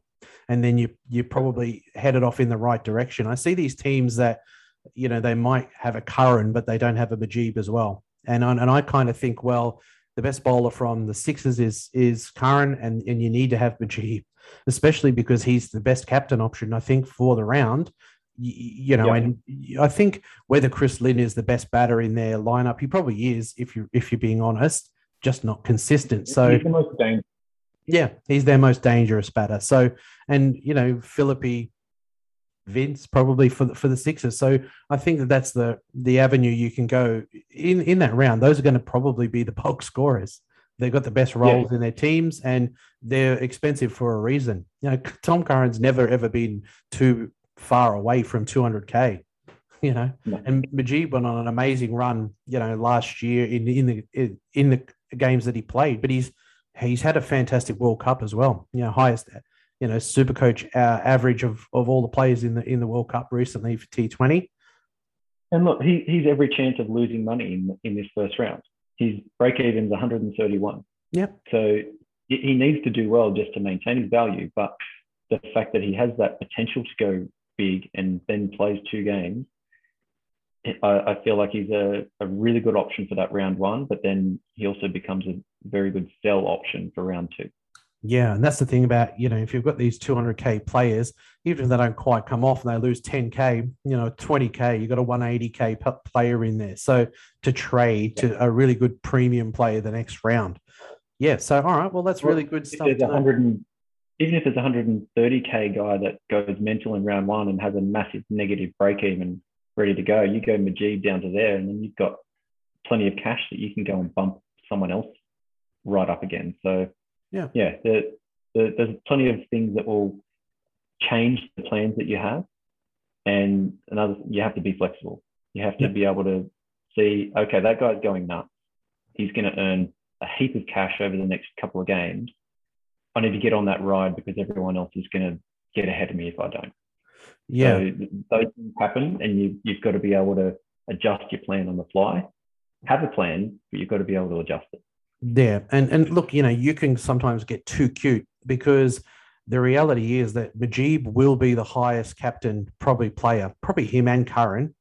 and then you you probably headed off in the right direction. I see these teams that, you know, they might have a Curran, but they don't have a Mujeeb as well, and and I kind of think, well, the best bowler from the Sixers is is Curran, and and you need to have Mujeeb, especially because he's the best captain option, I think, for the round. You, you know, and I think whether Chris Lynn is the best batter in their lineup, he probably is, if you if you're being honest, just not consistent. So he's the most dangerous. Yeah, he's their most dangerous batter. So, and you know, Philippe Vince probably for the, for the Sixers. So I think that that's the the avenue you can go in in that round. Those are going to probably be the bulk scorers. They've got the best roles yeah. in their teams, and they're expensive for a reason. You know, Tom Curran's never ever been too far away from 200k. You know, no. and Mujeeb went on an amazing run. You know, last year in in the in the games that he played, but he's he's had a fantastic World Cup as well. You know, highest you know super coach uh, average of of all the players in the in the World Cup recently for T20. And look, he, he's every chance of losing money in in this first round. His break even's 131. Yep. So he needs to do well just to maintain his value. But the fact that he has that potential to go big and then plays two games, I, I feel like he's a, a really good option for that round one. But then he also becomes a very good sell option for round two. Yeah, and that's the thing about you know if you've got these 200k players, even if they don't quite come off and they lose 10k, you know 20k, you've got a 180k player in there. So to trade to a really good premium player the next round. Yeah. So all right, well that's well, really good stuff. There's 100 and, even if there's a 130k guy that goes mental in round one and has a massive negative break even ready to go, you go Mujeeb down to there, and then you've got plenty of cash that you can go and bump someone else right up again. So yeah, yeah, the, the, there's plenty of things that will change the plans that you have, and another you have to be flexible. You have to yeah. be able to see, okay, that guy's going nuts. He's going to earn a heap of cash over the next couple of games. I need to get on that ride because everyone else is going to get ahead of me if I don't. Yeah, so those things happen, and you you've got to be able to adjust your plan on the fly. Have a plan, but you've got to be able to adjust it. Yeah, and and look, you know, you can sometimes get too cute because the reality is that Mujeeb will be the highest captain, probably player, probably him and Curran.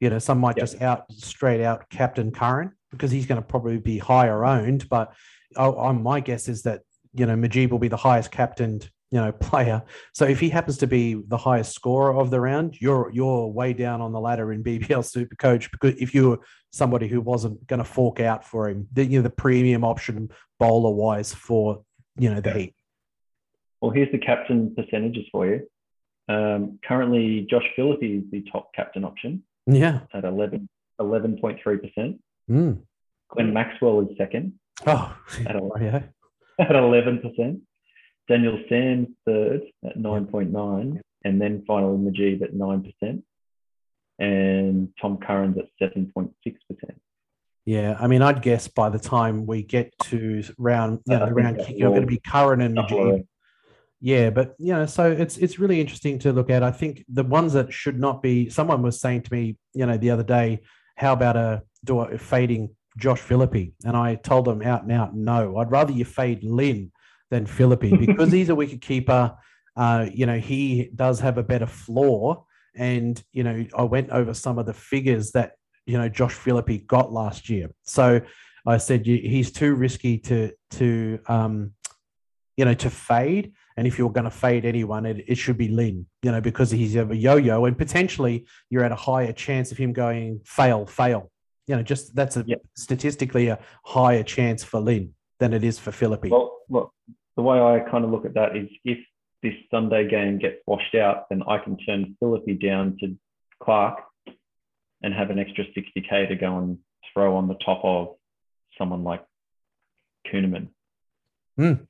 You know, some might yep. just out straight out captain Curran because he's going to probably be higher owned. But I, my guess is that you know Mujeeb will be the highest captained you know player. So if he happens to be the highest scorer of the round, you're you're way down on the ladder in BBL Super Coach because if you were somebody who wasn't going to fork out for him, the you know the premium option bowler wise for you know the Heat. Well, here's the captain percentages for you. Um, currently, Josh Philippe is the top captain option. Yeah, at 11, 11.3 percent. Mm. Glenn Maxwell is second. Oh, at, 11, yeah. at 11%. Daniel Sams third at 9.9, and then finally Mujeeb at 9%, and Tom Curran's at 7.6%. Yeah, I mean, I'd guess by the time we get to round, you know, the round kick, you're going to be Curran and Mujeeb. Yeah, but you know, so it's it's really interesting to look at. I think the ones that should not be. Someone was saying to me, you know, the other day, how about a do a fading Josh Philippe? And I told them out and out, no. I'd rather you fade Lynn than Philippe because he's a wicket keeper. Uh, you know, he does have a better floor. And, you know, I went over some of the figures that, you know, Josh Philippe got last year. So I said he's too risky to, to um, you know, to fade. And if you're going to fade anyone, it, it should be Lynn, you know, because he's a yo yo and potentially you're at a higher chance of him going fail, fail. You know, just that's a yep. statistically a higher chance for Lynn than it is for Philippe. Well, look, the way I kind of look at that is if this Sunday game gets washed out, then I can turn Philippe down to Clarke and have an extra 60k to go and throw on the top of someone like Kuhnemann. Mm.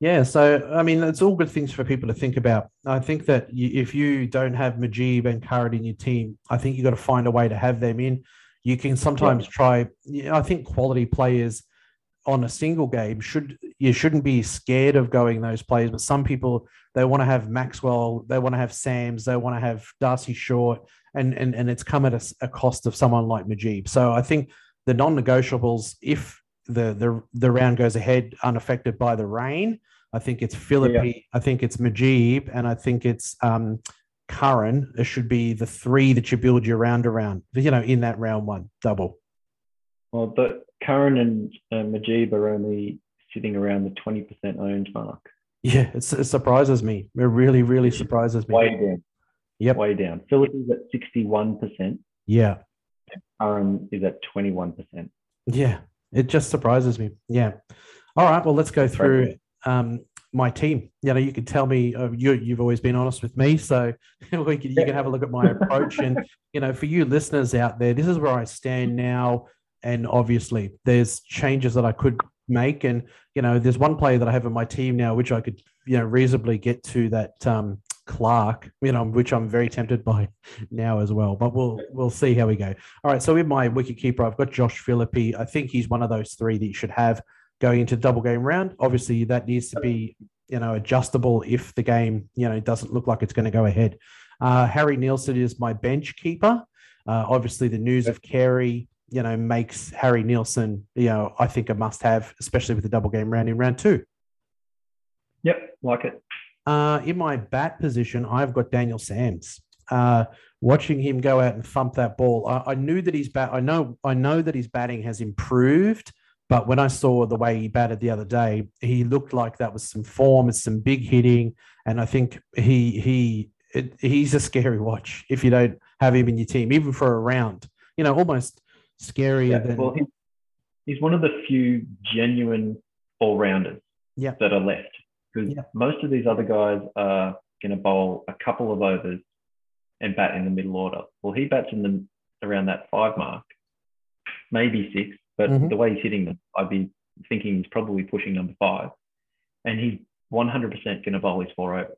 Yeah, so I mean, it's all good things for people to think about. I think that you, if you don't have Mujeeb and Curran in your team, I think you've got to find a way to have them in. You can sometimes yeah. try. I think quality players on a single game should you shouldn't be scared of going those plays. but some people they want to have maxwell they want to have sams they want to have D'Arcy short and and, and it's come at a, a cost of someone like Mujeeb. so i think the non-negotiables if the the the round goes ahead unaffected by the rain i think it's philippe yeah. i think it's Mujeeb, and i think it's um curran it should be the three that you build your round around you know in that round one double well but Curran and uh, Mujeeb are only sitting around the 20% owned mark. Yeah, it surprises me. It really, really surprises me. Way down. Yep. Way down. Philippe is at 61%. Yeah. Curran is at 21%. Yeah. It just surprises me. Yeah. All right. Well, let's go through um, my team. You know, you could tell me uh, you you've always been honest with me, so we can, you can have a look at my approach. and you know, for you listeners out there, this is where I stand now. And obviously, there's changes that I could make. And you know, there's one player that I have in my team now, which I could you know reasonably get to that um, Clarke, you know, which I'm very tempted by now as well. But we'll we'll see how we go. All right. So in my wicket keeper, I've got Josh Philippe. I think he's one of those three that you should have going into double game round. Obviously, that needs to be you know adjustable if the game you know doesn't look like it's going to go ahead. Uh, Harry Nielsen is my bench keeper. Uh, obviously, the news of Carey you know makes Harry Nielsen you know I think a must have, especially with the double game round in round two. Yep, like it. Uh, in my bat position, I've got Daniel Sams. Uh, watching him go out and thump that ball, I, I knew that his bat. I know. I know that his batting has improved but when I saw the way he batted the other day, he looked like that was some form, it's some big hitting, and I think he he it, he's a scary watch if you don't have him in your team, even for a round. You know, almost scarier yeah, than. Well, he's one of the few genuine all rounders yeah. that are left because yeah. most of these other guys are going to bowl a couple of overs and bat in the middle order. Well, he bats in the around that five mark, maybe six, but mm-hmm. the way he's hitting them, I'd be thinking he's probably pushing number five. And he's 100% going to bowl his four over.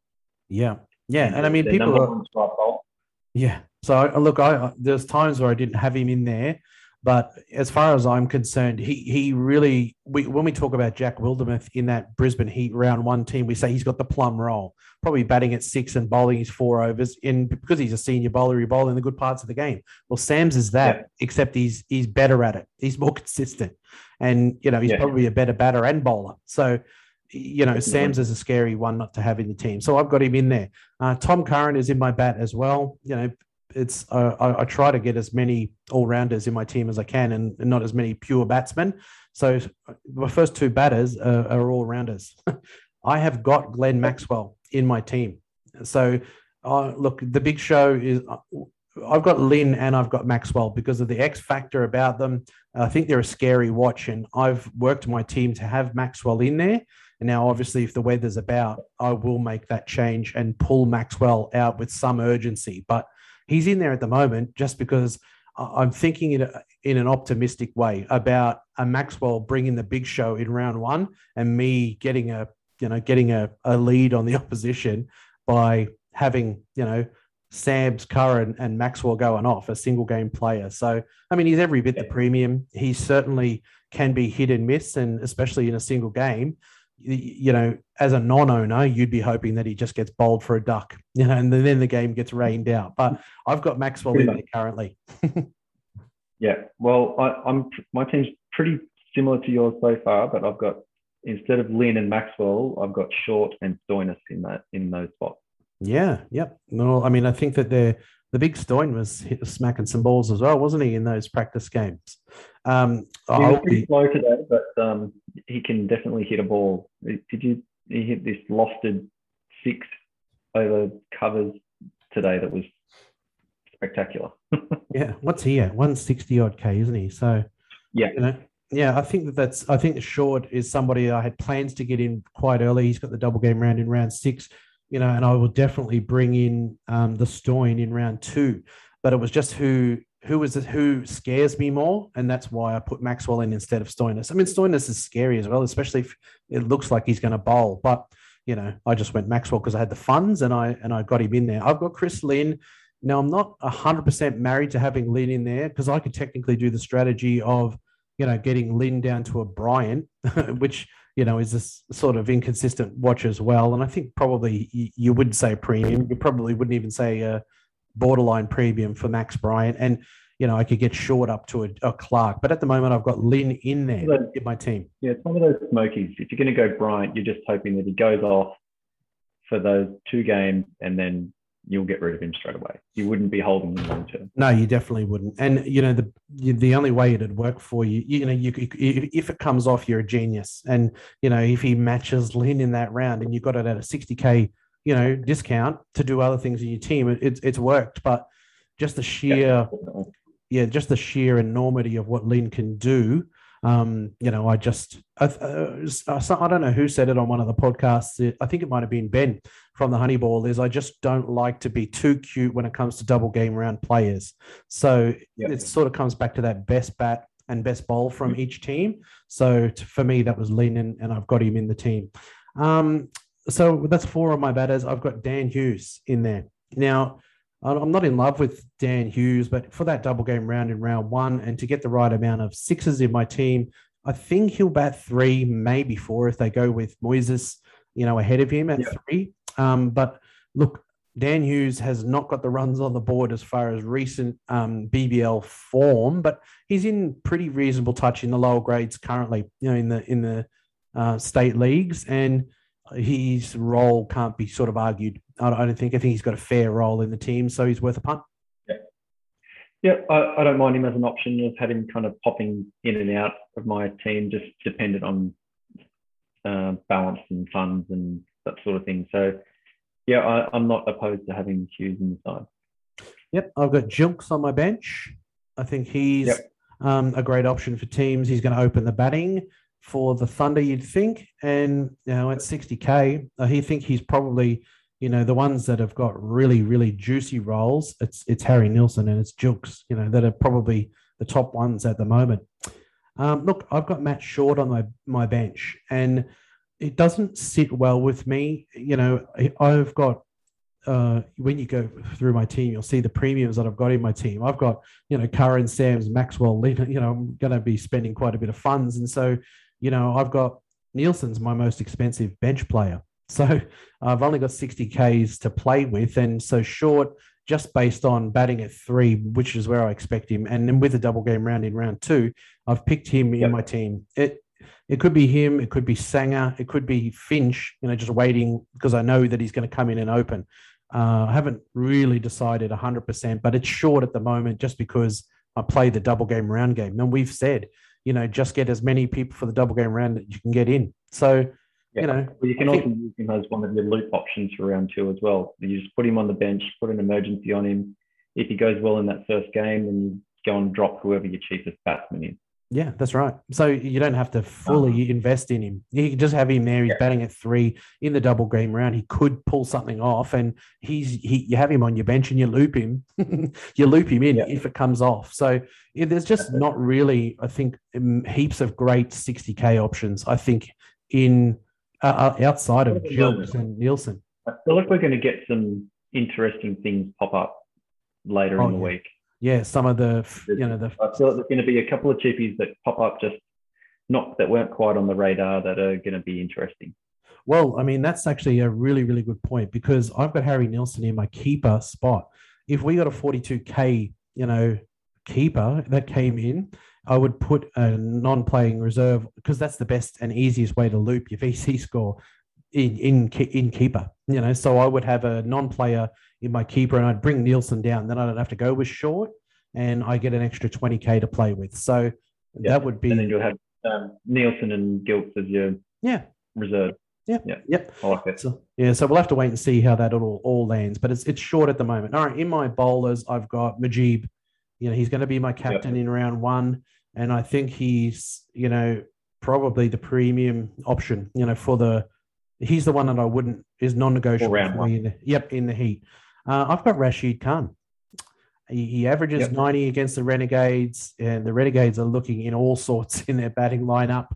Yeah. Yeah. And, and I mean, people are. Yeah. So look, I there's times where I didn't have him in there, but as far as I'm concerned, he he really we, when we talk about Jack Wildermuth in that Brisbane Heat round one team, we say he's got the plum role, probably batting at six and bowling his four overs. In because he's a senior bowler, he bowls in the good parts of the game. Well, Sams is that, yeah. except he's he's better at it. He's more consistent, and you know he's yeah. probably a better batter and bowler. So you know, Sams is a scary one not to have in the team. So I've got him in there. Uh, Tom Curran is in my bat as well. You know, it's uh, I, I, try to get as many all rounders in my team as I can, and, and, not as many pure batsmen. So my first two batters are, are all rounders. I have got Glenn Maxwell in my team. So uh, look, the big show is. Uh, I've got Lynn and I've got Maxwell because of the X factor about them. I think they're a scary watch, and I've worked my team to have Maxwell in there. And now, obviously, if the weather's about, I will make that change and pull Maxwell out with some urgency. But he's in there at the moment just because I'm thinking in, a, in an optimistic way about a Maxwell bringing the big show in round one and me getting a you know getting a, a lead on the opposition by having you know Sams, Curran, and Maxwell going off a single game player. So I mean he's every bit the premium. He certainly can be hit and miss, and especially in a single game you know, as a non-owner, you'd be hoping that he just gets bowled for a duck, you know, and then the game gets rained out. But I've got Maxwell in there currently. yeah, well, I, am my team's pretty similar to yours so far, but I've got instead of Lynn and Maxwell, I've got Short and Stoinis in that in those spots. Yeah, yep. No, I mean, I think that they're the big Stoin was smacking some balls as well, wasn't he, in those practice games? Um, he was pretty slow today, but um, he can definitely hit a ball. Did you? He hit this lofted six over covers today that was spectacular. yeah, what's he at? One sixty odd k, isn't he? So yeah, you know, yeah, I think that that's. I think Short is somebody I had plans to get in quite early. He's got the double game round in round six, you know, and I will definitely bring in um, the Stoin in round two. But it was just who who is who scares me more, and that's why I put Maxwell in instead of Stoinis. I mean, Stoinis is scary as well, especially if it looks like he's going to bowl. But you know, I just went Maxwell because I had the funds and I and I got him in there. I've got Chris Lynn. Now I'm not hundred percent married to having Lynn in there because I could technically do the strategy of you know getting Lynn down to a Bryant, which you know is a sort of inconsistent watch as well. And I think probably you, you would say premium. You probably wouldn't even say. Uh, borderline premium for Max Bryant. And, you know, I could get short up to a, a Clarke. But at the moment, I've got Lynn in there in my team. Yeah, it's one of those smokies. If you're going to go Bryant, you're just hoping that he goes off for those two games and then you'll get rid of him straight away. You wouldn't be holding him long term. No, you definitely wouldn't. And you know the the only way it'd work for you, you know, you if it comes off, you're a genius. And you know if he matches Lynn in that round, and you got it at a 60k, you know, discount to do other things in your team, it's it's worked. But just the sheer, yeah, yeah just the sheer enormity of what Lynn can do um, you know, I just, I, uh, I, don't know who said it on one of the podcasts. I think it might have been Ben from the Honeyball. Is I just don't like to be too cute when it comes to double game round players. So it sort of comes back to that best bat and best bowl from mm-hmm. each team. So to, for me, that was Lennon, and I've got him in the team. Um, so that's four of my batters. I've got Dan Hughes in there. Now, I'm not in love with Dan Hughes, but for that double game round in round one and to get the right amount of sixes in my team, I think he'll bat three, maybe four if they go with Moises, you know, ahead of him at yeah. three. Um, but look, Dan Hughes has not got the runs on the board as far as recent um, BBL form, but he's in pretty reasonable touch in the lower grades currently, you know, in the in the uh, state leagues, and his role can't be sort of argued I don't think. I think he's got a fair role in the team, so he's worth a punt. Yeah, yeah, I, I don't mind him as an option. I've had him kind of popping in and out of my team, just dependent on uh, balance and funds and that sort of thing. So, yeah, I, am not opposed to having Hughes in the side. Yep, I've got Gilkes on my bench. I think he's yep. um, a great option for teams. He's going to open the batting for the Thunder, you'd think, and you know at 60k, uh, he think he's probably you know, the ones that have got really, really juicy roles, it's it's Harry Nielsen and it's Gilkes, you know, that are probably the top ones at the moment. Um, look, I've got Matt Short on my my bench, and it doesn't sit well with me. You know, I've got uh, when you go through my team, you'll see the premiums that I've got in my team. I've got, you know, Curran, Sams, Maxwell, you know, I'm going to be spending quite a bit of funds. And so, you know, I've got Nielsen's my most expensive bench player. So I've only got 60 Ks to play with. And so short, just based on batting at three, which is where I expect him. And then with a double game round in round two, I've picked him yep. in my team. It it could be him, it could be Sangha, it could be Finch, you know, just waiting because I know that he's going to come in and open. Uh, I haven't really decided 100%, but it's short at the moment just because I play the double game round game. And we've said, you know, just get as many people for the double game round that you can get in. So yeah. You know, well, you can also think... use him as one of your loop options for round two as well. You just put him on the bench, put an emergency on him. If he goes well in that first game, then you go and drop whoever your cheapest batsman is. Yeah, that's right. So you don't have to fully uh-huh. invest in him. You can just have him there. He's yeah. batting at three in the double game round. He could pull something off, and he's he. You have him on your bench and you loop him. you loop him in yeah. if it comes off. So yeah, there's just not really, I think, um, heaps of great 60k options. I think in uh, uh, outside of Gilkes and Nielsen. I feel like we're going to get some interesting things pop up later oh, in the week. Yeah, some of the you know the. I feel like there's going to be a couple of cheapies that pop up just not that weren't quite on the radar that are going to be interesting. Well, I mean that's actually a really really good point because I've got Harry Nielsen in my keeper spot. If we got a 42k, you know, keeper that came in I would put a non-playing reserve because that's the best and easiest way to loop your VC score in in in keeper. You know, so I would have a non-player in my keeper, and I'd bring Nielsen down. Then I don't have to go with short, and I get an extra twenty k to play with. So yeah. that would be. And then you'll have um, Nielsen and Gilkes as your yeah reserve. Yeah, yeah, yep. I like it. So, yeah, so we'll have to wait and see how that all all lands, but it's it's short at the moment. All right, in my bowlers, I've got Mujeeb. You know, he's going to be my captain yep. in round one and I think he's you know probably the premium option. You know for the he's the one that I wouldn't is non-negotiable. In the, yep, in the heat. Uh, I've got Rashid Khan. He, he averages yep. 90 against the Renegades, and the Renegades are looking in all sorts in their batting lineup.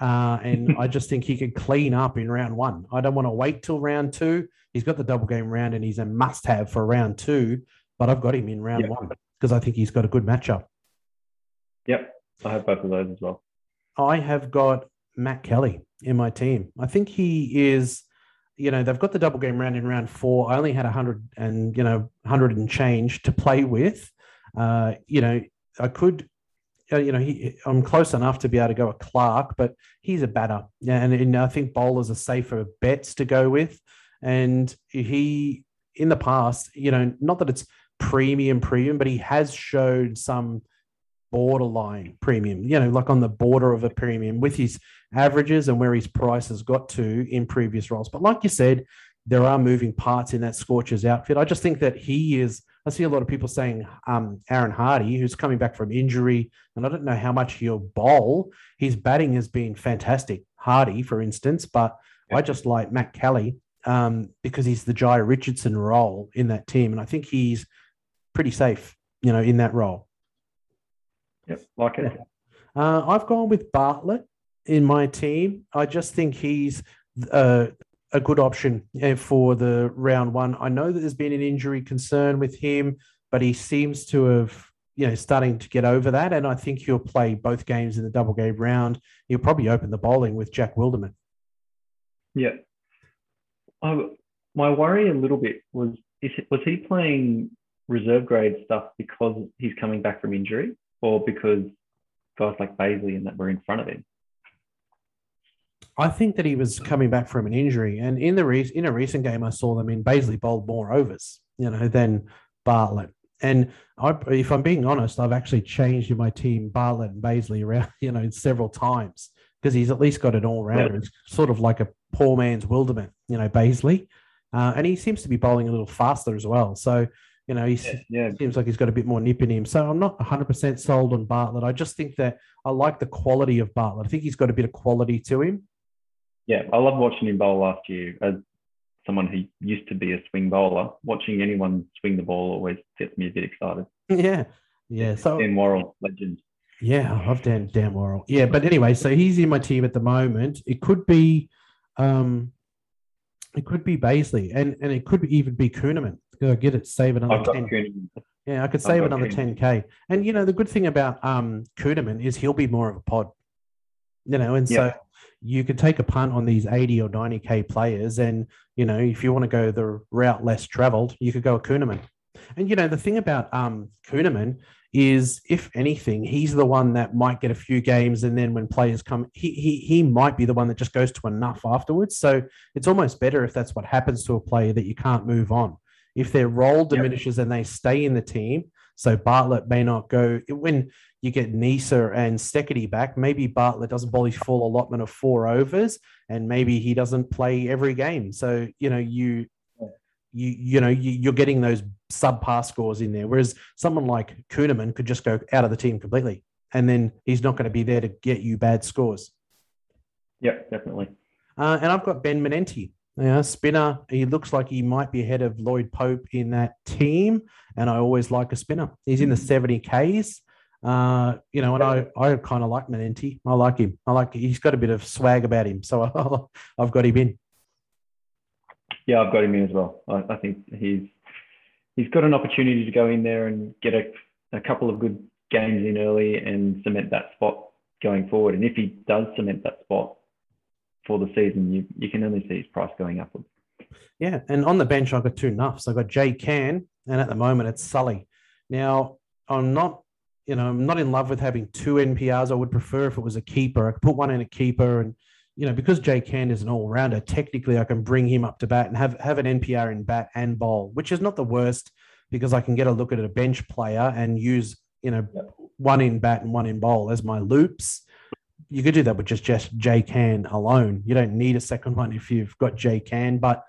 Uh, and I just think he could clean up in round one. I don't want to wait till round two. He's got the double game round, and he's a must-have for round two. But I've got him in round yep. one because I think he's got a good matchup. Yep, I have both of those as well. I have got Matt Kelly in my team. I think he is, you know, they've got the double game round in round four. I only had a hundred and you know, hundred and change to play with. Uh, you know, I could, uh, you know, he, I'm close enough to be able to go a Clarke, but he's a batter, and, and I think bowlers are safer bets to go with. And he in the past, you know, not that it's premium premium, but he has showed some borderline premium, you know, like on the border of a premium with his averages and where his price has got to in previous roles. But like you said, there are moving parts in that Scorchers outfit. I just think that he is. I see a lot of people saying um, Aaron Hardy, who's coming back from injury, and I don't know how much he'll bowl. His batting has been fantastic. Hardy, for instance, but yeah. I just like Matt Kelly um, because he's the Jhye Richardson role in that team, and I think he's pretty safe, you know, in that role. Yep, like it. Uh, I've gone with Bartlett in my team. I just think he's uh, a good option uh, for the round one. I know that there's been an injury concern with him, but he seems to have, you know, starting to get over that. And I think he'll play both games in the double game round. He'll probably open the bowling with Jack Wildermuth. Yeah. I, my worry a little bit was is was he playing reserve grade stuff because he's coming back from injury or because guys like Bazley and that were in front of him? I think that he was coming back from an injury, and in the re- in a recent game, I saw them in Bazley bowled more overs, you know, than Bartlett. And I, if I'm being honest, I've actually changed in my team Bartlett and Bazley around, you know, several times because he's at least got an all rounder. It's sort of like a poor man's Wildermuth, you know, Bazley, uh, and he seems to be bowling a little faster as well. So you know, he yeah, yeah. seems like he's got a bit more nip in him. So I'm not 100% sold on Bartlett. I just think that I like the quality of Bartlett. I think he's got a bit of quality to him. Yeah, I love watching him bowl last year. As someone who used to be a swing bowler, watching anyone swing the ball always gets me a bit excited. Yeah, yeah. So Dan Worrell, legend. Yeah, I love Dan Dan Worrell. Yeah, but anyway, so he's in my team at the moment. It could be, um, it could be Bazley, and and it could even be Kuhnemann. Go get it, save another ten. Yeah, I could save another ten k. And you know the good thing about um Kuhnemann is he'll be more of a pod. You know, and so you could take a punt on these 80 or 90k players and you know if you want to go the route less traveled you could go a Kuhnemann and you know the thing about um Kuhnemann is if anything he's the one that might get a few games and then when players come he he he might be the one that just goes to enough afterwards so it's almost better if that's what happens to a player that you can't move on if their role diminishes yep. and they stay in the team so Bartlett may not go when you get Neser and Steketee back. Maybe Bartlett doesn't bowl his full allotment of four overs, and maybe he doesn't play every game. So you know you you you know you, are getting those subpar scores in there. Whereas someone like Kuhnemann could just go out of the team completely, and then he's not going to be there to get you bad scores. Yep, definitely. Uh, and I've got Ben Manenti. Yeah, spinner. He looks like he might be ahead of Lloyd Pope in that team, and I always like a spinner. He's in the 70 Ks. Uh, you know, and I, I kind of like Menenti. I like him. I like he's got a bit of swag about him, so I, have got him in. Yeah, I've got him in as well. I, I, think he's he's got an opportunity to go in there and get a, a couple of good games in early and cement that spot going forward. And if he does cement that spot for the season, you you can only see his price going upwards. Yeah, and on the bench I've got two nuffs. I've got Jay Can, and at the moment it's Sully. Now I'm not you know, I'm not in love with having two NPRs. I would prefer if it was a keeper. I could put one in a keeper, and you know, because Jay Can is an all rounder, technically I can bring him up to bat and have have an NPR in bat and bowl, which is not the worst because I can get a look at a bench player and use you know one in bat and one in bowl as my loops. You could do that with just just Jay Can alone. You don't need a second one if you've got Jay Can, but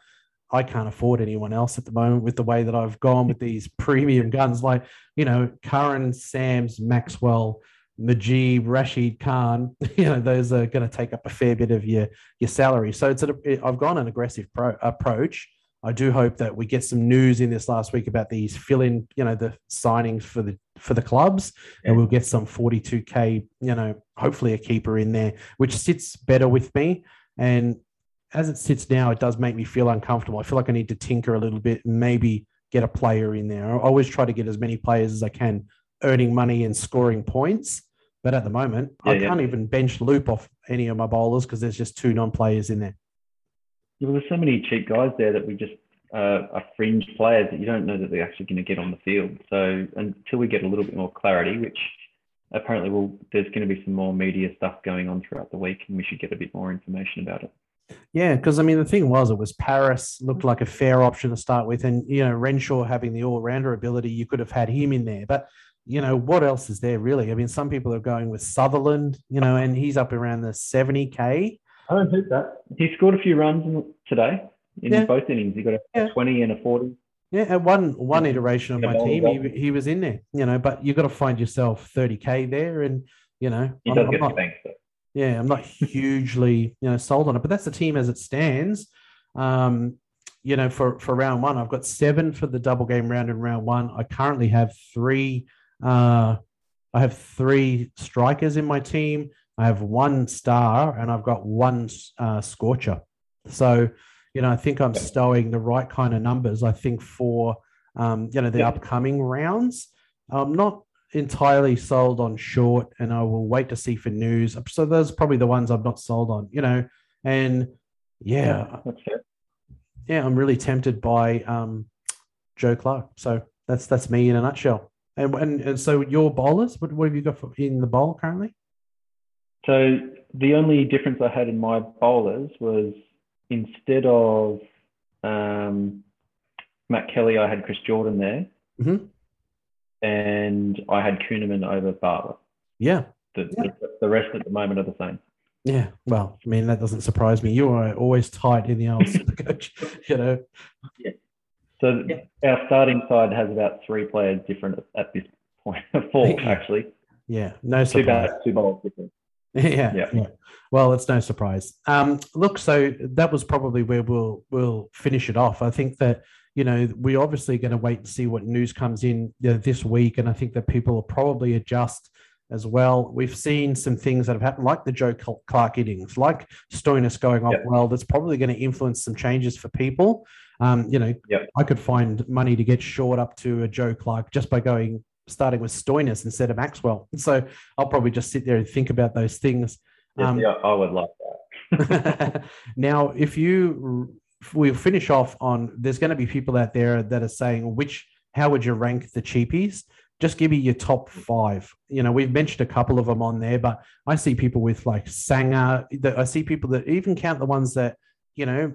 I can't afford anyone else at the moment with the way that I've gone with these premium guns like, you know, Curran, Sams, Maxwell, Mujeeb, Rashid Khan, you know, those are going to take up a fair bit of your, your salary. So it's I've gone an aggressive pro, approach. I do hope that we get some news in this last week about these fill in, you know, the signings for the for the clubs, yeah. and we'll get some 42k, you know, hopefully a keeper in there, which sits better with me. And as it sits now, it does make me feel uncomfortable. I feel like I need to tinker a little bit and maybe get a player in there. I always try to get as many players as I can earning money and scoring points. But at the moment, yeah, I can't even bench loop off any of my bowlers because there's just two non players in there. Yeah, well, there's so many cheap guys there that we just uh, are fringe players that you don't know that they're actually going to get on the field. So until we get a little bit more clarity, which apparently will, there's going to be some more media stuff going on throughout the week, and we should get a bit more information about it. Yeah, because I mean the thing was it was Paris looked like a fair option to start with, and you know Renshaw having the all rounder ability, you could have had him in there. But you know what else is there really? I mean, some people are going with Sutherland, you know, and he's up around the seventy k. I don't think that he scored a few runs today in yeah. both innings. He got a yeah. twenty and a forty. Yeah, at one one iteration of my team, he, he was in there, you know. But you've got to find yourself thirty k there, and you know, he I'm, does I'm get not, bank, yeah, I'm not hugely you know sold on it, but that's the team as it stands. Um, you know, for for round one, I've got seven for the double game round in round one. I currently have three. Uh, I have three strikers in my team. I have one star, and I've got one uh, scorcher. So, you know, I think I'm stowing the right kind of numbers. I think for um, you know the yeah. upcoming rounds. I'm not entirely sold on short, and I will wait to see for news. So those are probably the ones I'm not sold on, you know. And yeah, yeah, yeah I'm really tempted by um, Joe Clarke. So that's that's me in a nutshell. And and, and so your bowlers, what, what have you got for, in the bowl currently? So the only difference I had in my bowlers was instead of um, Matt Kelly, I had Chris Jordan there. Mm-hmm and I had Kuhnemann over Bartlett. Yeah. The, yeah. the, the rest at the moment are the same. Yeah, well, I mean that doesn't surprise me. You are always tight in the old coach, you know. Yeah. So yeah. our starting side has about three players different at this point. Four actually. Yeah, no surprise. Two bats, two bowls different. Yeah, yeah, yeah. Well, it's no surprise. Um, look, so that was probably where we'll we'll finish it off. I think that you know, we're obviously going to wait and see what news comes in you know, this week. And I think that people will probably adjust as well. We've seen some things that have happened, like the Joe Clarke innings, like Stoinis going off yep. well. That's probably going to influence some changes for people. Um, you know, yep. I could find money to get short up to a Joe Clarke just by going starting with Stoinis instead of Maxwell. So I'll probably just sit there and think about those things. Um, yeah, I would love that. now, if you we'll finish off on there's going to be people out there that are saying which how would you rank the cheapies just give me your top five you know we've mentioned a couple of them on there but i see people with like Sangha. i see people that even count the ones that you know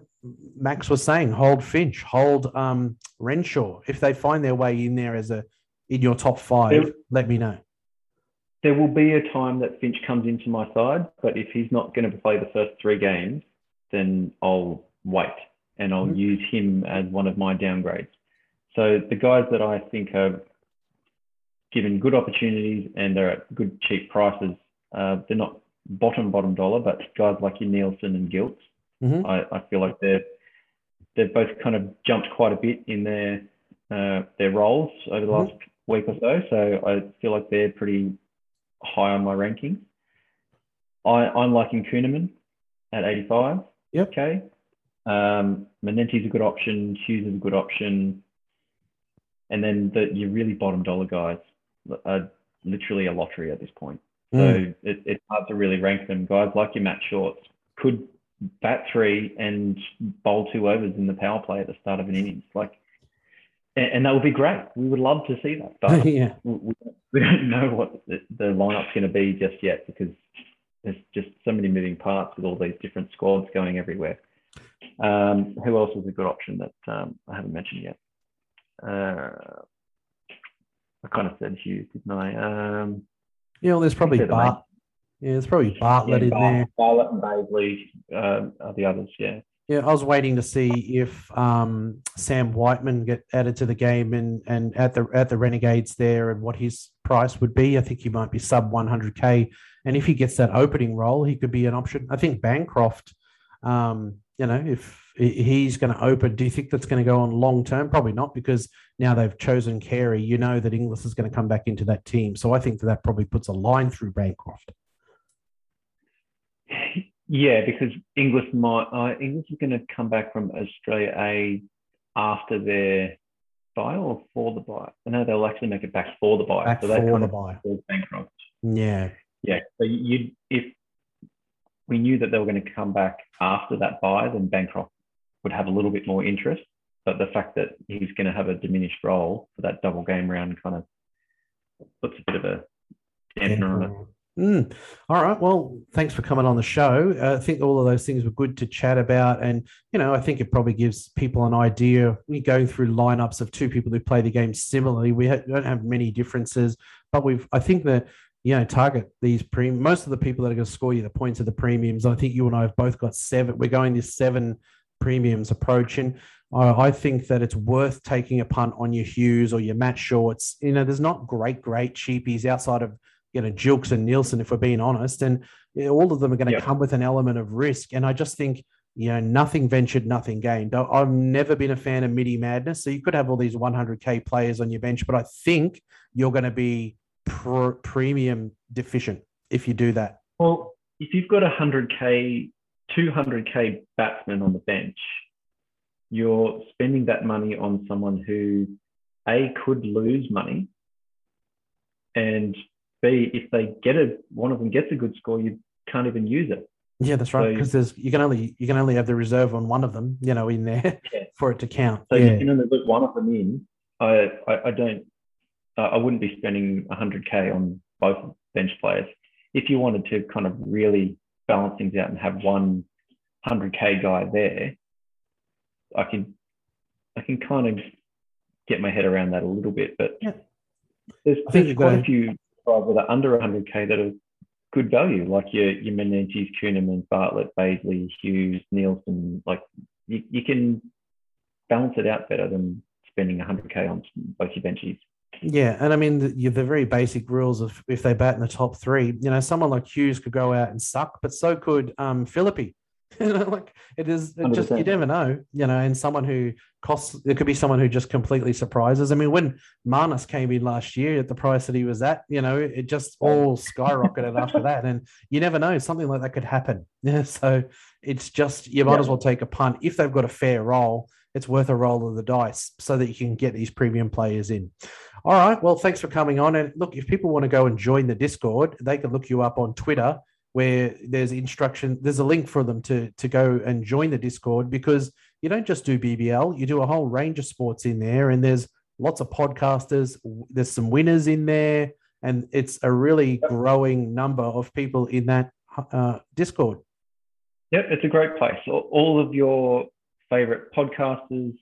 max was saying hold finch hold um renshaw if they find their way in there as a in your top five there, let me know there will be a time that finch comes into my side but if he's not going to play the first three games then i'll wait and I'll mm-hmm. use him as one of my downgrades. So the guys that I think are given good opportunities and they're at good cheap prices, uh, they're not bottom bottom dollar, but guys like your Nielsen and Gilkes, mm-hmm. I, I, feel like they're they've both kind of jumped quite a bit in their uh, their roles over the last mm-hmm. week or so. So I feel like they're pretty high on my ranking. I, I'm liking Kuhnemann at 85. Yep. Okay. Um, Manenti's a good option. Hughes is a good option. And then the your really bottom dollar guys are literally a lottery at this point. Mm. So it, it's hard to really rank them. Guys like your Matt Shorts could bat three and bowl two overs in the power play at the start of an innings. Like, and, that would be great. We would love to see that. But yeah. we, we don't know what the, the lineup's going to be just yet because there's just so many moving parts with all these different squads going everywhere. Um, who else is a good option that um, I haven't mentioned yet? Uh, I kind of said Hughes, didn't I? Um, yeah, well, there's probably Bart. Yeah, there's probably Bartlett yeah, in there. Bartlett and Bazley uh, are the others. Yeah. Yeah, I was waiting to see if um, Sam Whiteman get added to the game and and at the at the Renegades there and what his price would be. I think he might be sub 100k, and if he gets that opening role, he could be an option. I think Bancroft um, you know, if he's going to open, do you think that's going to go on long term? Probably not, because now they've chosen Carey. You know that Inglis is going to come back into that team. So I think that, that probably puts a line through Bancroft. Yeah, because English might uh, Inglis is going to come back from Australia A after their buy or for the buy. I know they'll actually make it back for the buy. Back so for the buy. Bancroft. Yeah. Yeah. So you if we knew that they were going to come back after that buy, then Bancroft would have a little bit more interest. But the fact that he's going to have a diminished role for that double game round kind of puts a bit of a dampener on it. Mm. All right. Well, thanks for coming on the show. Uh, I think all of those things were good to chat about. And, you know, I think it probably gives people an idea. We go through lineups of two people who play the game similarly. We ha- don't have many differences, but we've, I think that, you know, target these premium, most of the people that are going to score you the points of the premiums. I think you and I have both got seven. We're going this seven premiums approach. And I think that it's worth taking a punt on your Hughes or your Matt Shorts. You know, there's not great, great cheapies outside of you know, Gilkes and Nielsen, if we're being honest. And you know, all of them are going to come with an element of risk. And I just think, you know, nothing ventured, nothing gained. I've never been a fan of midi madness. So you could have all these 100K players on your bench, but I think you're going to be pr- premium deficient if you do that. Well, if you've got a 100K, 200K batsmen on the bench, you're spending that money on someone who, A, could lose money and B, if they get a one of them gets a good score, you can't even use it. Yeah, that's right. Because so, there's you can only you can only have the reserve on one of them, you know, in there yeah. for it to count. So yeah. you can only put one of them in. I I, I don't. Uh, I wouldn't be spending 100k on both bench players. If you wanted to kind of really balance things out and have one 100k guy there, I can I can kind of get my head around that a little bit. But yeah. there's, there's quite a few guys that are under 100k that are good value, like your your Manentis, Kuhnemann, Bartlett, Bazley, Hughes, Nielsen. Like you, you can balance it out better than spending 100k on both your benchies. Yeah, and I mean the, the, very basic rules of if they bat in the top three, you know, someone like Hughes could go out and suck, but so could um Philippe. you know, like it is it just you never know, you know, and someone who costs it could be someone who just completely surprises. I mean, when Marnus came in last year at the price that he was at, you know, it just all skyrocketed after that. And you never know, something like that could happen. Yeah. So it's just you might yeah. as well take a punt. If they've got a fair roll, it's worth a roll of the dice so that you can get these premium players in. All right. Well, thanks for coming on. And look, if people want to go and join the Discord, they can look you up on Twitter where there's instruction, there's a link for them to to go and join the Discord because you don't just do BBL, you do a whole range of sports in there, and there's lots of podcasters. There's some winners in there, and it's a really growing number of people in that uh, Discord. Yep, it's a great place. All of your favorite podcasters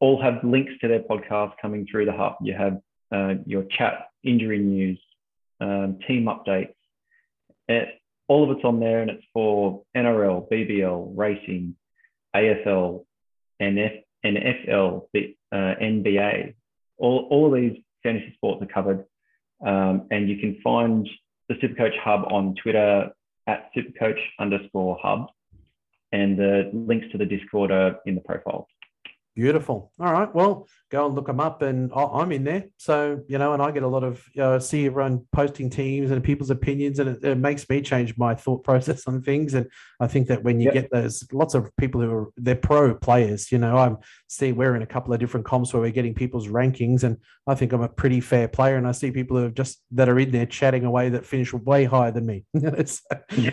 all have links to their podcast coming through the hub. You have uh, your chat, injury news, um, team updates. It, all of it's on there and it's for NRL, BBL, racing, AFL, NF, NFL, uh, NBA. All, all of these fantasy sports are covered. Um, and you can find the Supercoach Hub on Twitter at supercoach underscore hub. And the links to the Discord are in the profile. Beautiful. All right. Well, go and look them up, and I'm in there. So you know, and I get a lot of uh, see everyone posting teams and people's opinions, and it, it, makes me change my thought process on things. And I think that when you yep. get those, lots of people who are they're pro players. You know, I'm see we're in a couple of different comps where we're getting people's rankings, and I think I'm a pretty fair player. And I see people who have just that are in there chatting away that finish way higher than me. and,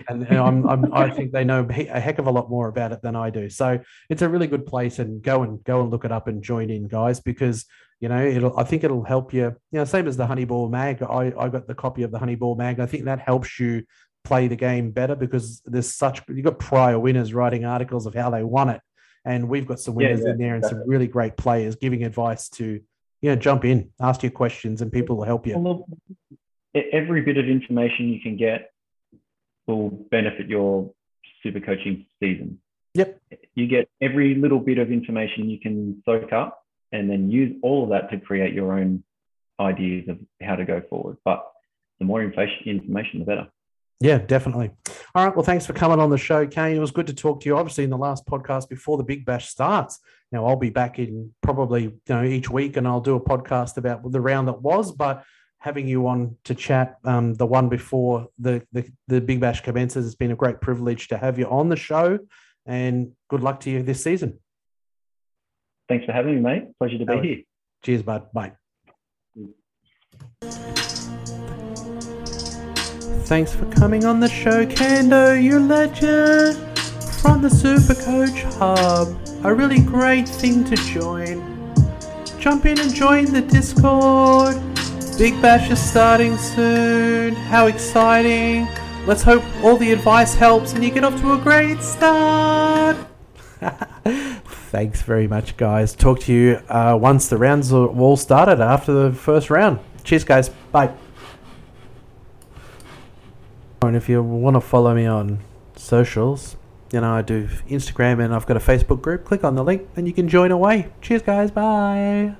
and I'm, I'm I think they know a heck of a lot more about it than I do. So it's a really good place, and go and go and look it up and join in, guys, because you know it'll. I think it'll help you. You know, same as the Honeyball mag. I I got the copy of the Honeyball mag. I think that helps you play the game better because there's such you've got prior winners writing articles of how they won it, and we've got some winners yeah, yeah, in there and some really great players giving advice to you know jump in, ask your questions, and people will help you. Well, every bit of information you can get will benefit your super coaching season. Yep. You get every little bit of information you can soak up and then use all of that to create your own ideas of how to go forward. But the more information, the better. Yeah, definitely. All right. Well, thanks for coming on the show, Kane. It was good to talk to you. Obviously, in the last podcast before the Big Bash starts. Now, I'll be back in probably you know each week, and I'll do a podcast about the round that was. But having you on to chat, um, the one before the, the the Big Bash commences, it's been a great privilege to have you on the show and good luck to you this season. Thanks for having me, mate. Pleasure to be here. Cheers, bud. Bye. Thanks for coming on the show, Kando, you legend from the Supercoach Hub. A really great thing to join. Jump in and join the Discord. Big Bash is starting soon. How exciting! Let's hope all the advice helps and you get off to a great start. Thanks very much, guys. Talk to you uh, once the rounds are all started after the first round. Cheers, guys. Bye. And if you want to follow me on socials, you know, I do Instagram and I've got a Facebook group. Click on the link and you can join away. Cheers, guys. Bye.